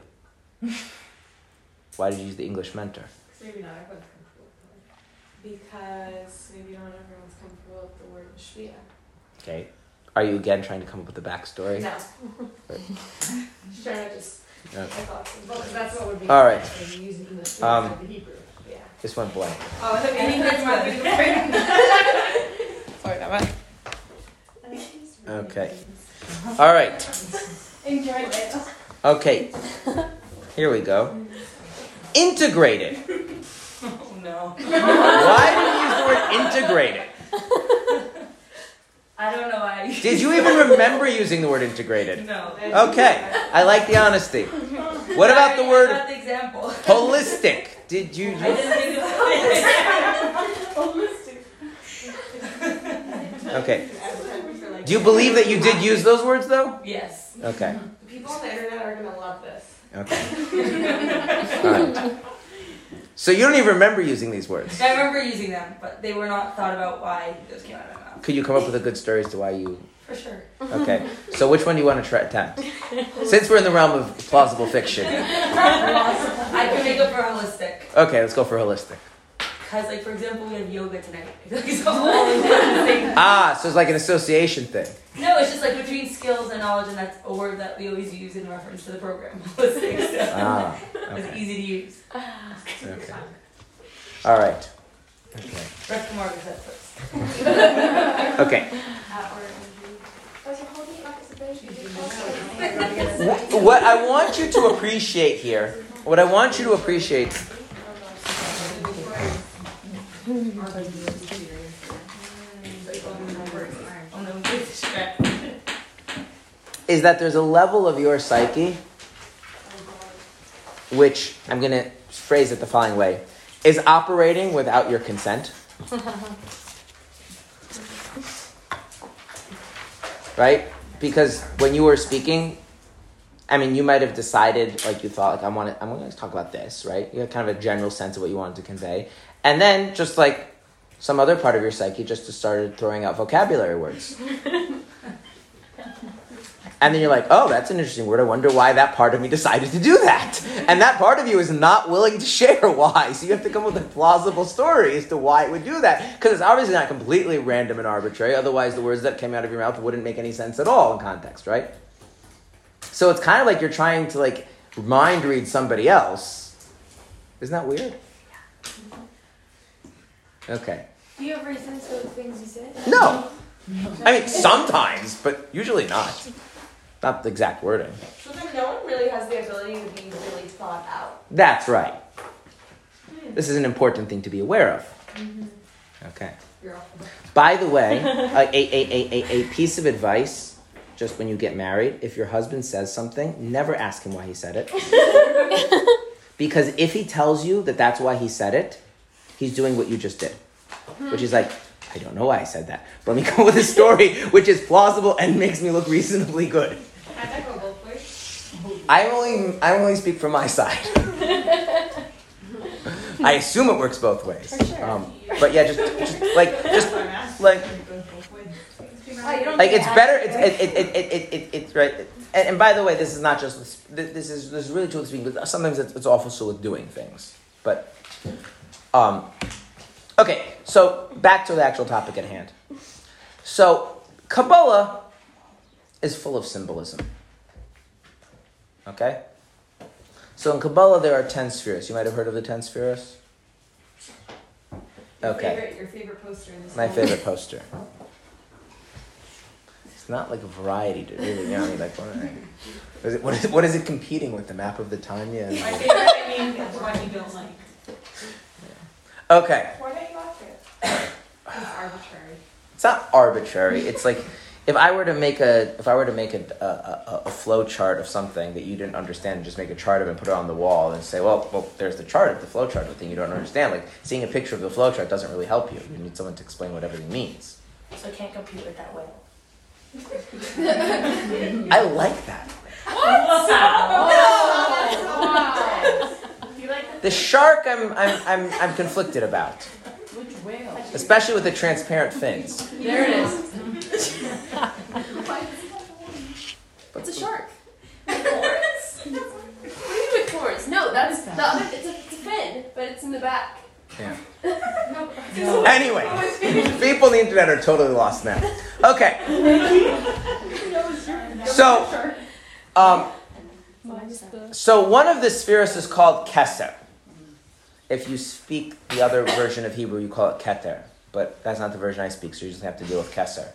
why did you use the English mentor? Because maybe not everyone's comfortable with Because maybe not everyone's comfortable with the word shvia. Okay. Are you again trying to come up with a backstory? No. [LAUGHS] sure, I just Okay. I thought. Well, that's what would be. All right. If you use English, Um, um, the Hebrew. Yeah. This went blank. Oh, I think that's might be Sorry, that Okay. All right. Enjoy it. Okay. Here we go. Integrated. Oh no. Why did you use the word integrated? I don't know why. Did you even remember using the word integrated? No. Okay. I like the honesty. What about the word got the example. holistic? Did you? I didn't think of it. [LAUGHS] Okay. Do you believe that you did use those words though? yes. Okay. People on the internet are gonna love this. Okay. All right. So you don't even remember using these words. I remember using them, but they were not thought about why those came out of my mouth. Could you come up with a good story as to why you? For sure. Okay. So which one do you want to try attempt? Since we're in the realm of plausible fiction. I can make up for holistic. Okay, let's go for holistic. Because, like, for example, we have yoga tonight. [LAUGHS] I feel like it's all in the same. Ah, so it's like an association thing. No, it's just like between skills and knowledge, and that's a word that we always use in reference to the program. [LAUGHS] Holistic. So Ah. [LAUGHS] it's easy to use. Okay. All right. Okay. Rest Marcus at first. Okay. What I want you to appreciate here, what I want you to appreciate is that there's a level of your psyche which I'm going to phrase it the following way is operating without your consent. [LAUGHS] right? Because when you were speaking, I mean, you might have decided, like you thought, like I want to, I'm going to talk about this, right? You had kind of a general sense of what you wanted to convey, and then just like some other part of your psyche just started throwing out vocabulary words. [LAUGHS] And then you're like, oh, that's an interesting word. I wonder why that part of me decided to do that. And that part of you is not willing to share [LAUGHS] why. So you have to come up with a plausible story as to why it would do that. Because it's obviously not completely random and arbitrary. Otherwise, the words that came out of your mouth wouldn't make any sense at all in context, right? So it's kind of like you're trying to like mind read somebody else. Isn't that weird? Okay. Do you ever sense the things you said? No. I mean, sometimes, but usually not. Not the exact wording. So then no one really has the ability to be really thought out. That's right. Hmm. This is an important thing to be aware of. Mm-hmm. Okay. You're. By the way, [LAUGHS] a, a, a, a, a piece of advice just when you get married if your husband says something, never ask him why he said it. [LAUGHS] because if he tells you that that's why he said it, he's doing what you just did, hmm. which is like, I don't know why I said that. But let me [LAUGHS] come up with a story which is plausible and makes me look reasonably good. Can that go both ways? I only I only speak from my side. [LAUGHS] I assume it works both ways. For sure. Um, but yeah, just, just like just like It goes both ways. Oh, you don't like it's better. It's her. it, it, it, it, it, it's right. And, and by the way, this is not just with, th- this is this is really true with speaking, but sometimes it's, it's also with doing things. But um, okay, so back to the actual topic at hand. So Kabbalah is full of symbolism. Okay. So in Kabbalah there are ten spheres. You might have heard of the ten spheres. Your Okay. Favorite, your favorite poster in this My whole- favorite poster. [LAUGHS] It's not like a variety to really, you know, I like, what, is it, what, is, what is it competing with? The map of the Tanya? My favorite, I mean, is what you don't like. okay, Why don't you like it? It's arbitrary. it's not arbitrary. It's like, if I were to make a if I were to make a, a, a, a flow chart of something that you didn't understand, and just make a chart of it and put it on the wall and say, well, well, there's the chart of the flow chart of the thing you don't understand. Like seeing a picture of the flow chart doesn't really help you. You need someone to explain what everything means. So I can't compute it that way. [LAUGHS] I like that. You like The shark, I'm I'm I'm, I'm conflicted about, Especially with the transparent fins. There it is. [LAUGHS] It's a shark. Horns? what do you with horns? No, that's the other. It's a, it's a fin, but it's in the back. Yeah. no. Anyway, people on the internet are totally lost now. Okay. So, um, so one of the spheres is called Keser. If you speak the other version of Hebrew, you call it Keter. But that's not the version I speak, so you just have to deal with Keser.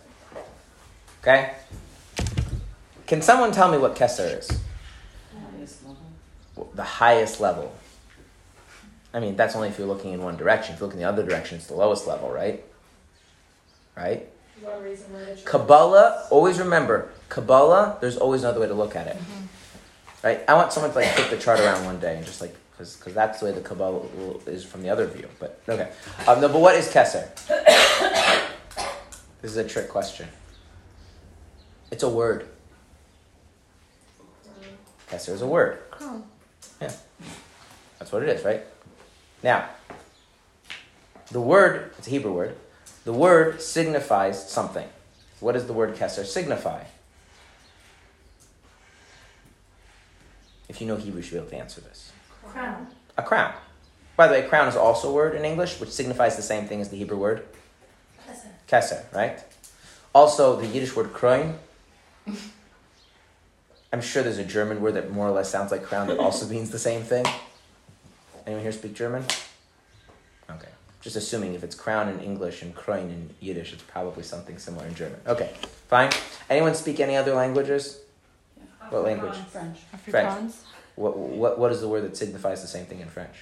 Okay? Can someone tell me what Keser is? The highest level. I mean, that's only if you're looking in one direction. If you look in the other direction, it's the lowest level, right? Right? What reason why the church- Kabbalah, always remember, Kabbalah, there's always another way to look at it. Mm-hmm. Right? I want someone to like flip the chart around one day and just like, because because that's the way the Kabbalah is from the other view. But okay. Um, no, but what is Keser? [COUGHS] this is a trick question. It's a word. Keser is a word. Yeah, That's what it is, right? Now, the word, it's a Hebrew word, the word signifies something. What does the word keser signify? If you know Hebrew, you should be able to answer this. Crown. A crown. By the way, crown is also a word in English, which signifies the same thing as the Hebrew word. Keser, right? Also, the Yiddish word kroin. [LAUGHS] I'm sure there's a German word that more or less sounds like crown that also [LAUGHS] means the same thing. Anyone here speak German? Okay. Just assuming if it's crown in English and kroin in Yiddish, it's probably something similar in German. Okay, fine. Anyone speak any other languages? What language? French. Afrikaans. What, what, what is the word that signifies the same thing in French?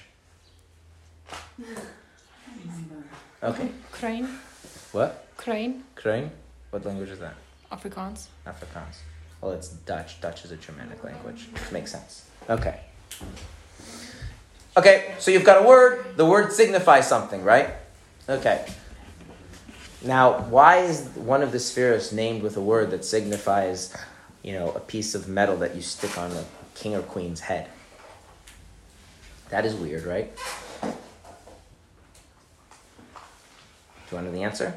Okay. Crane. What? Crane. Crane? What language is that? Afrikaans. Afrikaans. Well, it's Dutch. Dutch is a Germanic language. Makes sense. Okay. Okay, so you've got a word. The word signifies something, right? Okay. Now, why is one of the spheres named with a word that signifies, you know, a piece of metal that you stick on a king or queen's head? That is weird, right? Do you want to know the answer?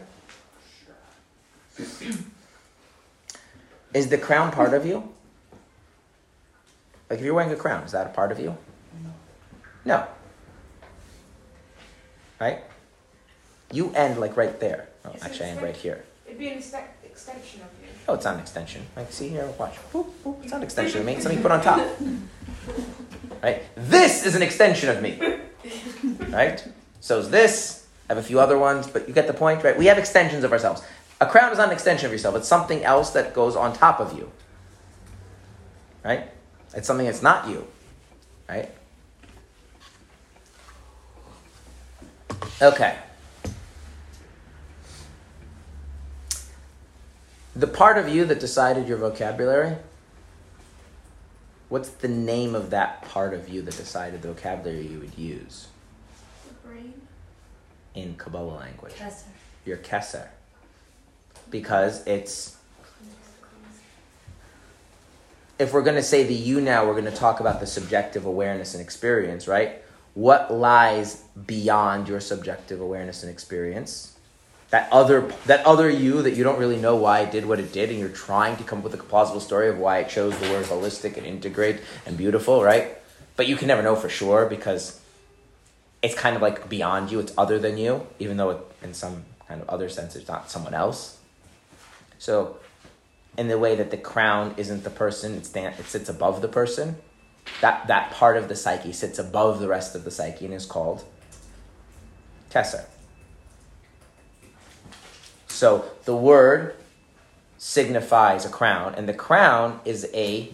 Is the crown part of you? Like if you're wearing a crown, is that a part of you? No. Right? You end like right there. Oh, actually, I end right here. It'd be an extension of. Oh, it's not an extension. Like, see here, watch. Boop, boop. It's not an extension of me. It's something put on top. Right? This is an extension of me. Right? So is this. I have a few other ones, but you get the point, right? We have extensions of ourselves. A crown is not an extension of yourself. It's something else that goes on top of you. Right? It's something that's not you. Right? Okay. The part of you that decided your vocabulary, what's the name of that part of you that decided the vocabulary you would use The brain. in Kabbalah language? Keser. Your keser. Because it's. If we're going to say the you now, we're going to talk about the subjective awareness and experience, right? What lies beyond your subjective awareness and experience? That other, that other you that you don't really know why it did what it did, and you're trying to come up with a plausible story of why it chose the word holistic and integrate and beautiful, right? But you can never know for sure because it's kind of like beyond you, it's other than you, even though it, in some kind of other sense it's not someone else. So, in the way that the crown isn't the person, it, stand, it sits above the person, that, that part of the psyche sits above the rest of the psyche and is called Keser. So, the word signifies a crown, and the crown is a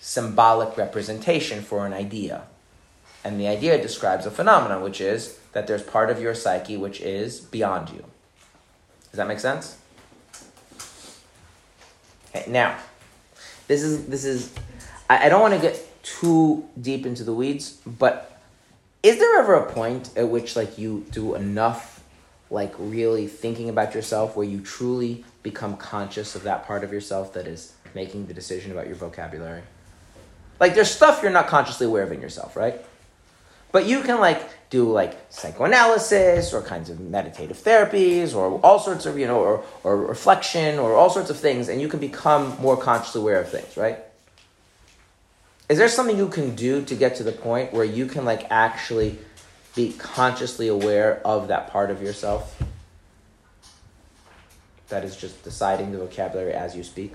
symbolic representation for an idea. And the idea describes a phenomenon, which is that there's part of your psyche which is beyond you. Does that make sense? Okay, now, this is this is. I, I don't want to get too deep into the weeds, but is there ever a point at which like you do enough, like really thinking about yourself, where you truly become conscious of that part of yourself that is making the decision about your vocabulary? Like, there's stuff you're not consciously aware of in yourself, right? But you can like do like psychoanalysis or kinds of meditative therapies or all sorts of, you know, or, or reflection or all sorts of things, and you can become more consciously aware of things, right? Is there something you can do to get to the point where you can like actually be consciously aware of that part of yourself that is just deciding the vocabulary as you speak?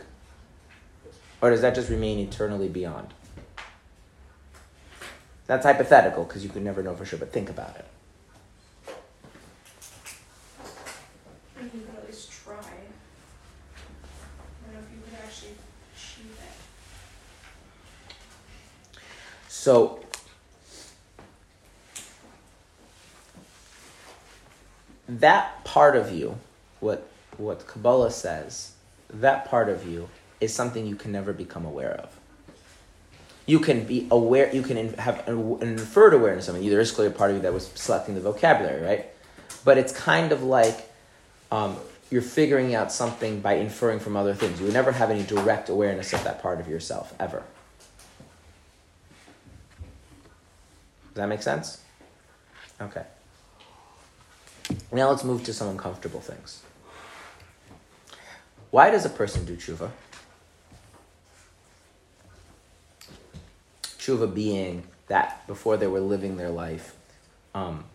Or does that just remain eternally beyond? That's hypothetical because you could never know for sure, but think about it. I think you could at least try. I don't know if you could actually achieve it. So, that part of you, what what Kabbalah says, that part of you is something you can never become aware of. You can be aware, you can have an inferred awareness of it. There is clearly a part of you that was selecting the vocabulary, right? But it's kind of like um, you're figuring out something by inferring from other things. You would never have any direct awareness of that part of yourself, ever. Does that make sense? Okay. Now let's move to some uncomfortable things. Why does a person do tshuva? Tshuva being that before they were living their life, um,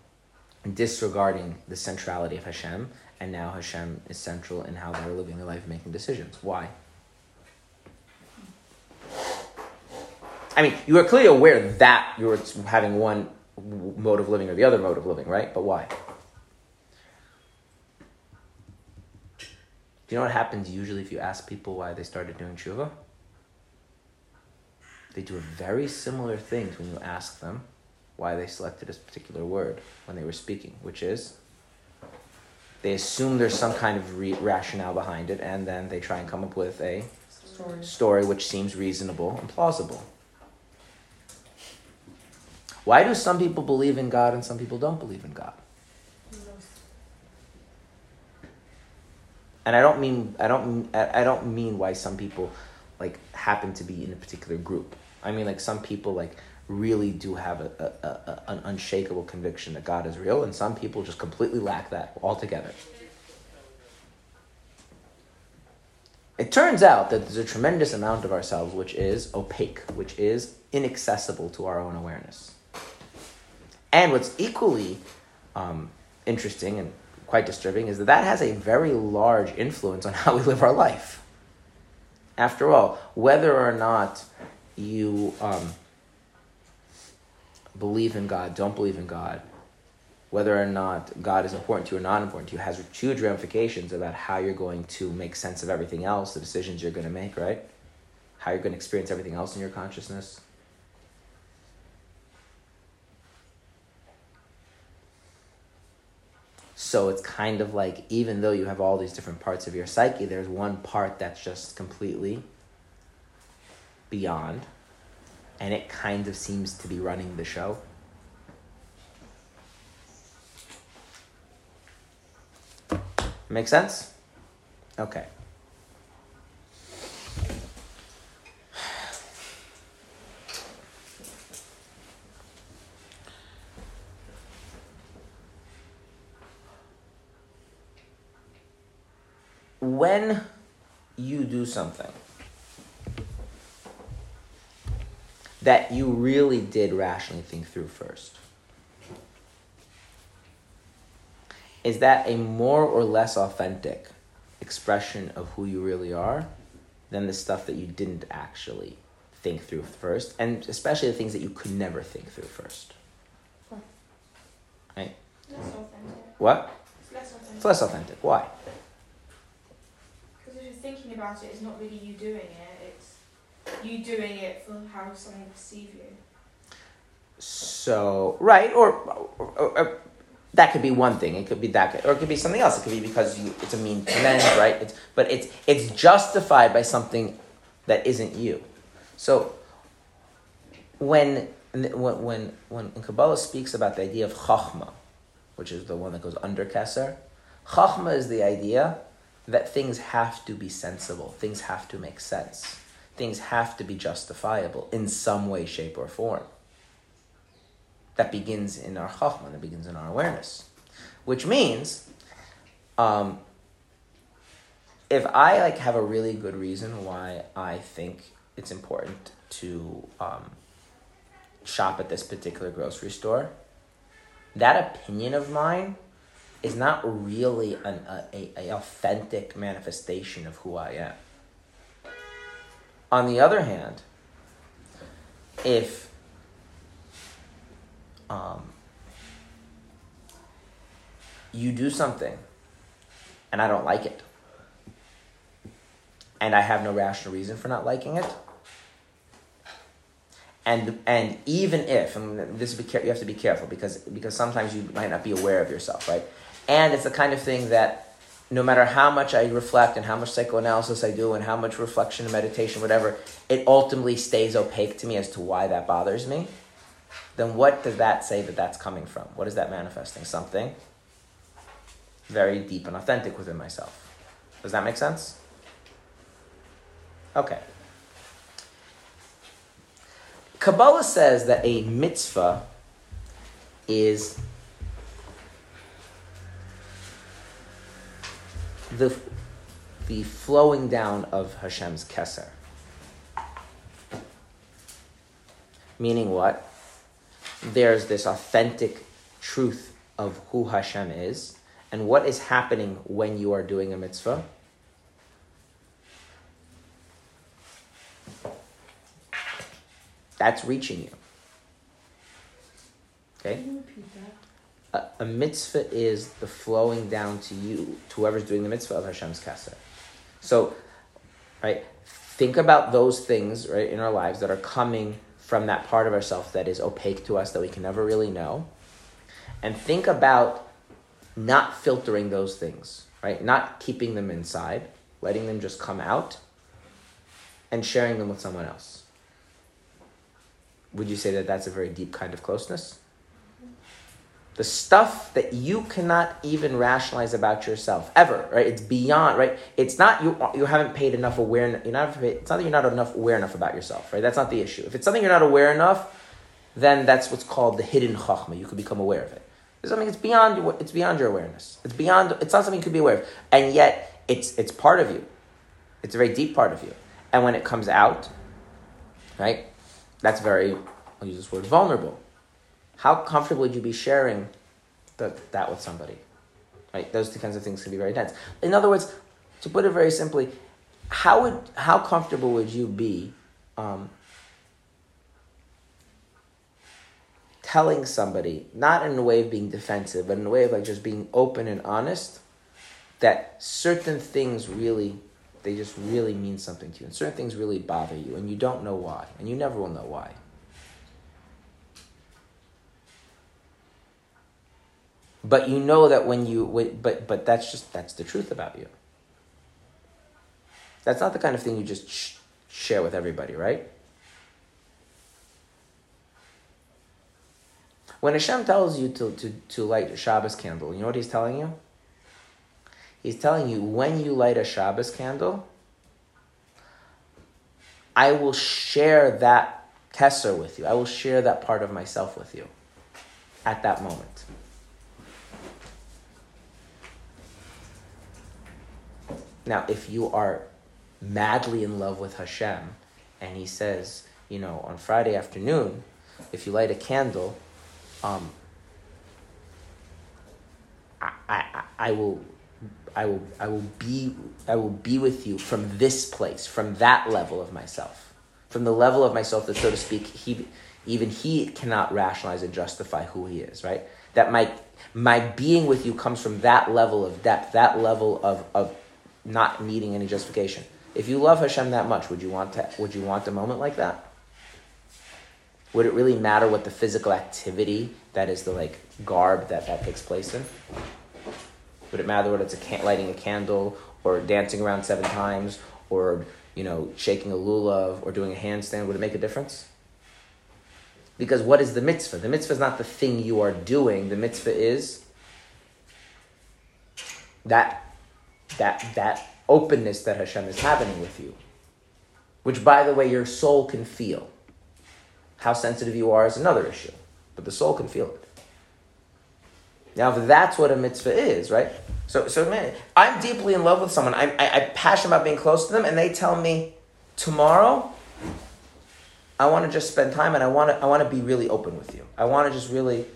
disregarding the centrality of Hashem, and now Hashem is central in how they're living their life, and making decisions. Why? I mean, you are clearly aware that you're having one mode of living or the other mode of living, right? But why? Do you know what happens usually if you ask people why they started doing tshuva? They do very similar things when you ask them why they selected this particular word when they were speaking, which is they assume there's some kind of re- rationale behind it, and then they try and come up with a Story. story which seems reasonable and plausible. Why do some people believe in God and some people don't believe in God? And I don't mean I don't I don't mean why some people like happen to be in a particular group. I mean like some people like really do have a, a, a- an unshakable conviction that God is real, and some people just completely lack that altogether. It turns out that there's a tremendous amount of ourselves which is opaque, which is inaccessible to our own awareness. And what's equally um, interesting and quite disturbing is that that has a very large influence on [LAUGHS] how we live our life. After all, whether or not you um, believe in God, don't believe in God, whether or not God is important to you or not important to you, has huge ramifications about how you're going to make sense of everything else, the decisions you're going to make, right? How you're going to experience everything else in your consciousness. So it's kind of like even though you have all these different parts of your psyche, there's one part that's just completely beyond, and it kind of seems to be running the show. Make sense? Okay. When you do something that you really did rationally think through first, is that a more or less authentic expression of who you really are than the stuff that you didn't actually think through first, and especially the things that you could never think through first? Right? Less authentic. What? It's less authentic. It's less authentic. Why? Because if you're thinking about it, it's not really you doing it. It's you doing it for how someone perceives you. So right, or, or, or- that could be one thing. It could be that, or it could be something else. It could be because you, it's a mean to men, right? It's, but it's it's justified by something that isn't you. So when when when when Kabbalah speaks about the idea of chachma, which is the one that goes under keser, chachma is the idea that things have to be sensible, things have to make sense, things have to be justifiable in some way, shape, or form. That begins in our chachma, that begins in our awareness, which means, um, if I like have a really good reason why I think it's important to um, shop at this particular grocery store, that opinion of mine is not really an a, a, authentic manifestation of who I am. On the other hand, if um, you do something and I don't like it, and I have no rational reason for not liking it, and and even if and this be, you have to be careful because because sometimes you might not be aware of yourself, right? And it's the kind of thing that no matter how much I reflect and how much psychoanalysis I do and how much reflection and meditation, whatever, it ultimately stays opaque to me as to why that bothers me. Then what does that say that that's coming from? What is that manifesting? Something very deep and authentic within myself. Does that make sense? Okay. Kabbalah says that a mitzvah is the, the flowing down of Hashem's Keser. Meaning what? There's this authentic truth of who Hashem is and what is happening when you are doing a mitzvah. That's reaching you. Okay? A, a, mitzvah is the flowing down to you, to whoever's doing the mitzvah of Hashem's Keser. So, right, think about those things, right, in our lives that are coming from that part of ourselves that is opaque to us, that we can never really know. And think about not filtering those things, right? Not keeping them inside, letting them just come out and sharing them with someone else would you say that that's a very deep kind of closeness? The stuff that you cannot even rationalize about yourself ever, right? It's beyond, right? It's not you. You haven't paid enough awareness. You're not. It's not that you're not enough aware enough about yourself, right? That's not the issue. If it's something you're not aware enough, then that's what's called the hidden chachma. You could become aware of it. It's something. It's beyond. It's beyond your awareness. It's beyond. It's not something you could be aware of, and yet it's it's part of you. It's a very deep part of you, and when it comes out, right? That's very, I'll use this word, vulnerable. How comfortable would you be sharing the, that with somebody? Right? Those two kinds of things can be very tense. In other words, to put it very simply, how would how comfortable would you be um, telling somebody, not in a way of being defensive, but in a way of like just being open and honest, that certain things really they just really mean something to you. And certain things really bother you, and you don't know why, and you never will know why. But you know that when you, but but that's just that's the truth about you. That's not the kind of thing you just sh- share with everybody, right? When Hashem tells you to, to, to light a Shabbos candle, you know what he's telling you? He's telling you when you light a Shabbos candle, I will share that Keser with you. I will share that part of myself with you at that moment. Now, if you are madly in love with Hashem, and He says, you know, on Friday afternoon, if you light a candle, um, I, I, I will I will, I will be, I will be with you from this place, from that level of myself, from the level of myself that, so to speak, he, even he cannot rationalize and justify who he is, right? That my, my being with you comes from that level of depth, that level of, of not needing any justification. If you love Hashem that much, would you want to, would you want a moment like that? would it really matter what the physical activity that is the like garb that that takes place in? Would it matter whether it's a can- lighting a candle or dancing around seven times or you know shaking a lulav or doing a handstand? Would it make a difference? Because what is the mitzvah? The mitzvah is not the thing you are doing. The mitzvah is that that that openness that Hashem is having with you, which, by the way, your soul can feel. How sensitive you are is another issue, but the soul can feel it. Now, if that's what a mitzvah is, right? So, so man, I'm deeply in love with someone. I'm, I, I'm passionate about being close to them, and they tell me tomorrow, I want to just spend time, and I want to, I want to be really open with you. I want to just really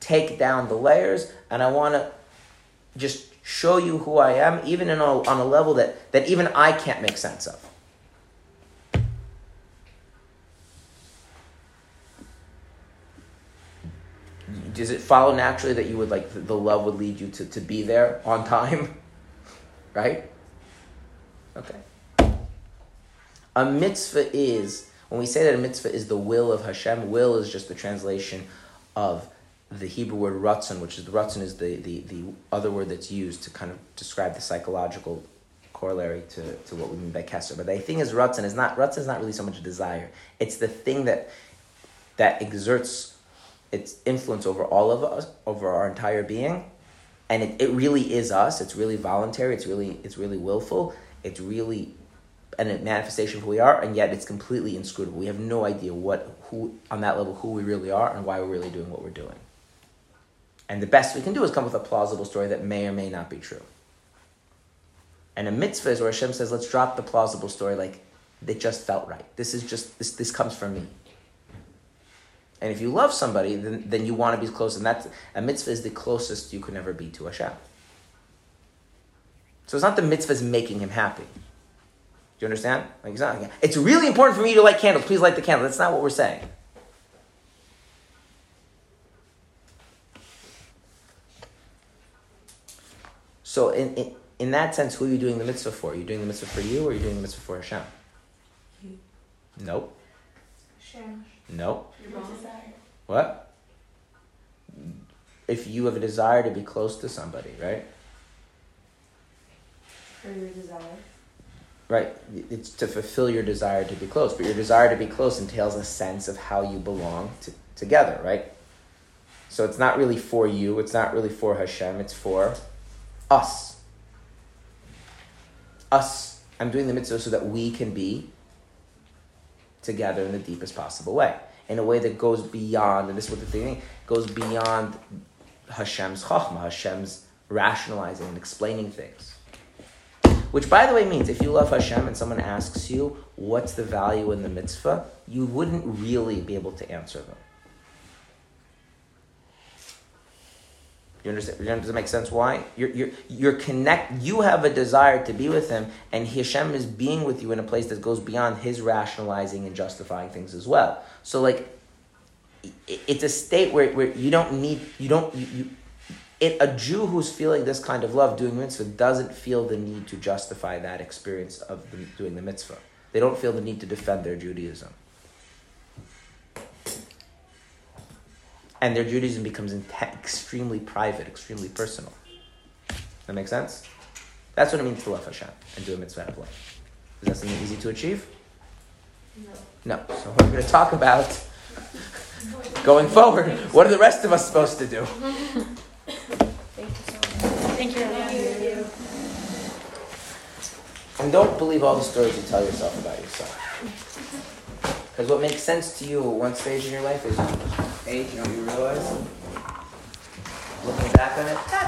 take down the layers, and I want to just show you who I am, even a, on a level that, that even I can't make sense of. Does it follow naturally that you would like the, the love would lead you to, to be there on time? [LAUGHS] right? Okay. A mitzvah is, when we say that a mitzvah is the will of Hashem, will is just the translation of the Hebrew word ratzon, which is the ratzon is the, the, the other word that's used to kind of describe the psychological corollary to, to what we mean by keser. But the thing is ratzon is not ratzon is not really so much a desire. It's the thing that that exerts its influence over all of us, over our entire being. And it, it really is us. It's really voluntary. It's really it's really willful. It's really and a manifestation of who we are, and yet it's completely inscrutable. We have no idea what who on that level who we really are and why we're really doing what we're doing. And the best we can do is come with a plausible story that may or may not be true. And a mitzvah is where Hashem says, let's drop the plausible story like it just felt right. This is just this this comes from me. And if you love somebody, then, then you want to be close, and that's a mitzvah is the closest you can ever be to Hashem. So it's not the mitzvah's making him happy. Do you understand? Like it's not. It's really important for me to light candles. Please light the candle. That's not what we're saying. So in, in in that sense, who are you doing the mitzvah for? Are you doing the mitzvah for you, or are you doing the mitzvah for Hashem? You. Nope. Hashem. Nope. Your desire. What? If you have a desire to be close to somebody, right? For your desire. Right. It's to fulfill your desire to be close. But your desire to be close entails a sense of how you belong to, together, right? So it's not really for you, it's not really for Hashem, it's for us. Us. I'm doing the mitzvah so that we can be together in the deepest possible way. In a way that goes beyond, and this is what the thing goes beyond Hashem's chachma, Hashem's rationalizing and explaining things. Which, by the way, means if you love Hashem and someone asks you, what's the value in the mitzvah, you wouldn't really be able to answer them. You understand? Does it make sense why? You're, you're, you're connect, you have a desire to be with him, and Hashem is being with you in a place that goes beyond his rationalizing and justifying things as well. So, like, it's a state where, where you don't need, you don't, you, you it, a Jew who's feeling this kind of love doing mitzvah doesn't feel the need to justify that experience of the, doing the mitzvah. They don't feel the need to defend their Judaism. And their Judaism becomes extremely private, extremely personal. That makes sense? That's what it means to love Hashem and do a mitzvah of love. Is that something easy to achieve? No. No. So what we're going to talk about going forward, what are the rest of us supposed to do? Thank you. So much. Thank you. And don't believe all the stories you tell yourself about yourself. Because what makes sense to you at one stage in your life is age, you know you realize? Looking back on it,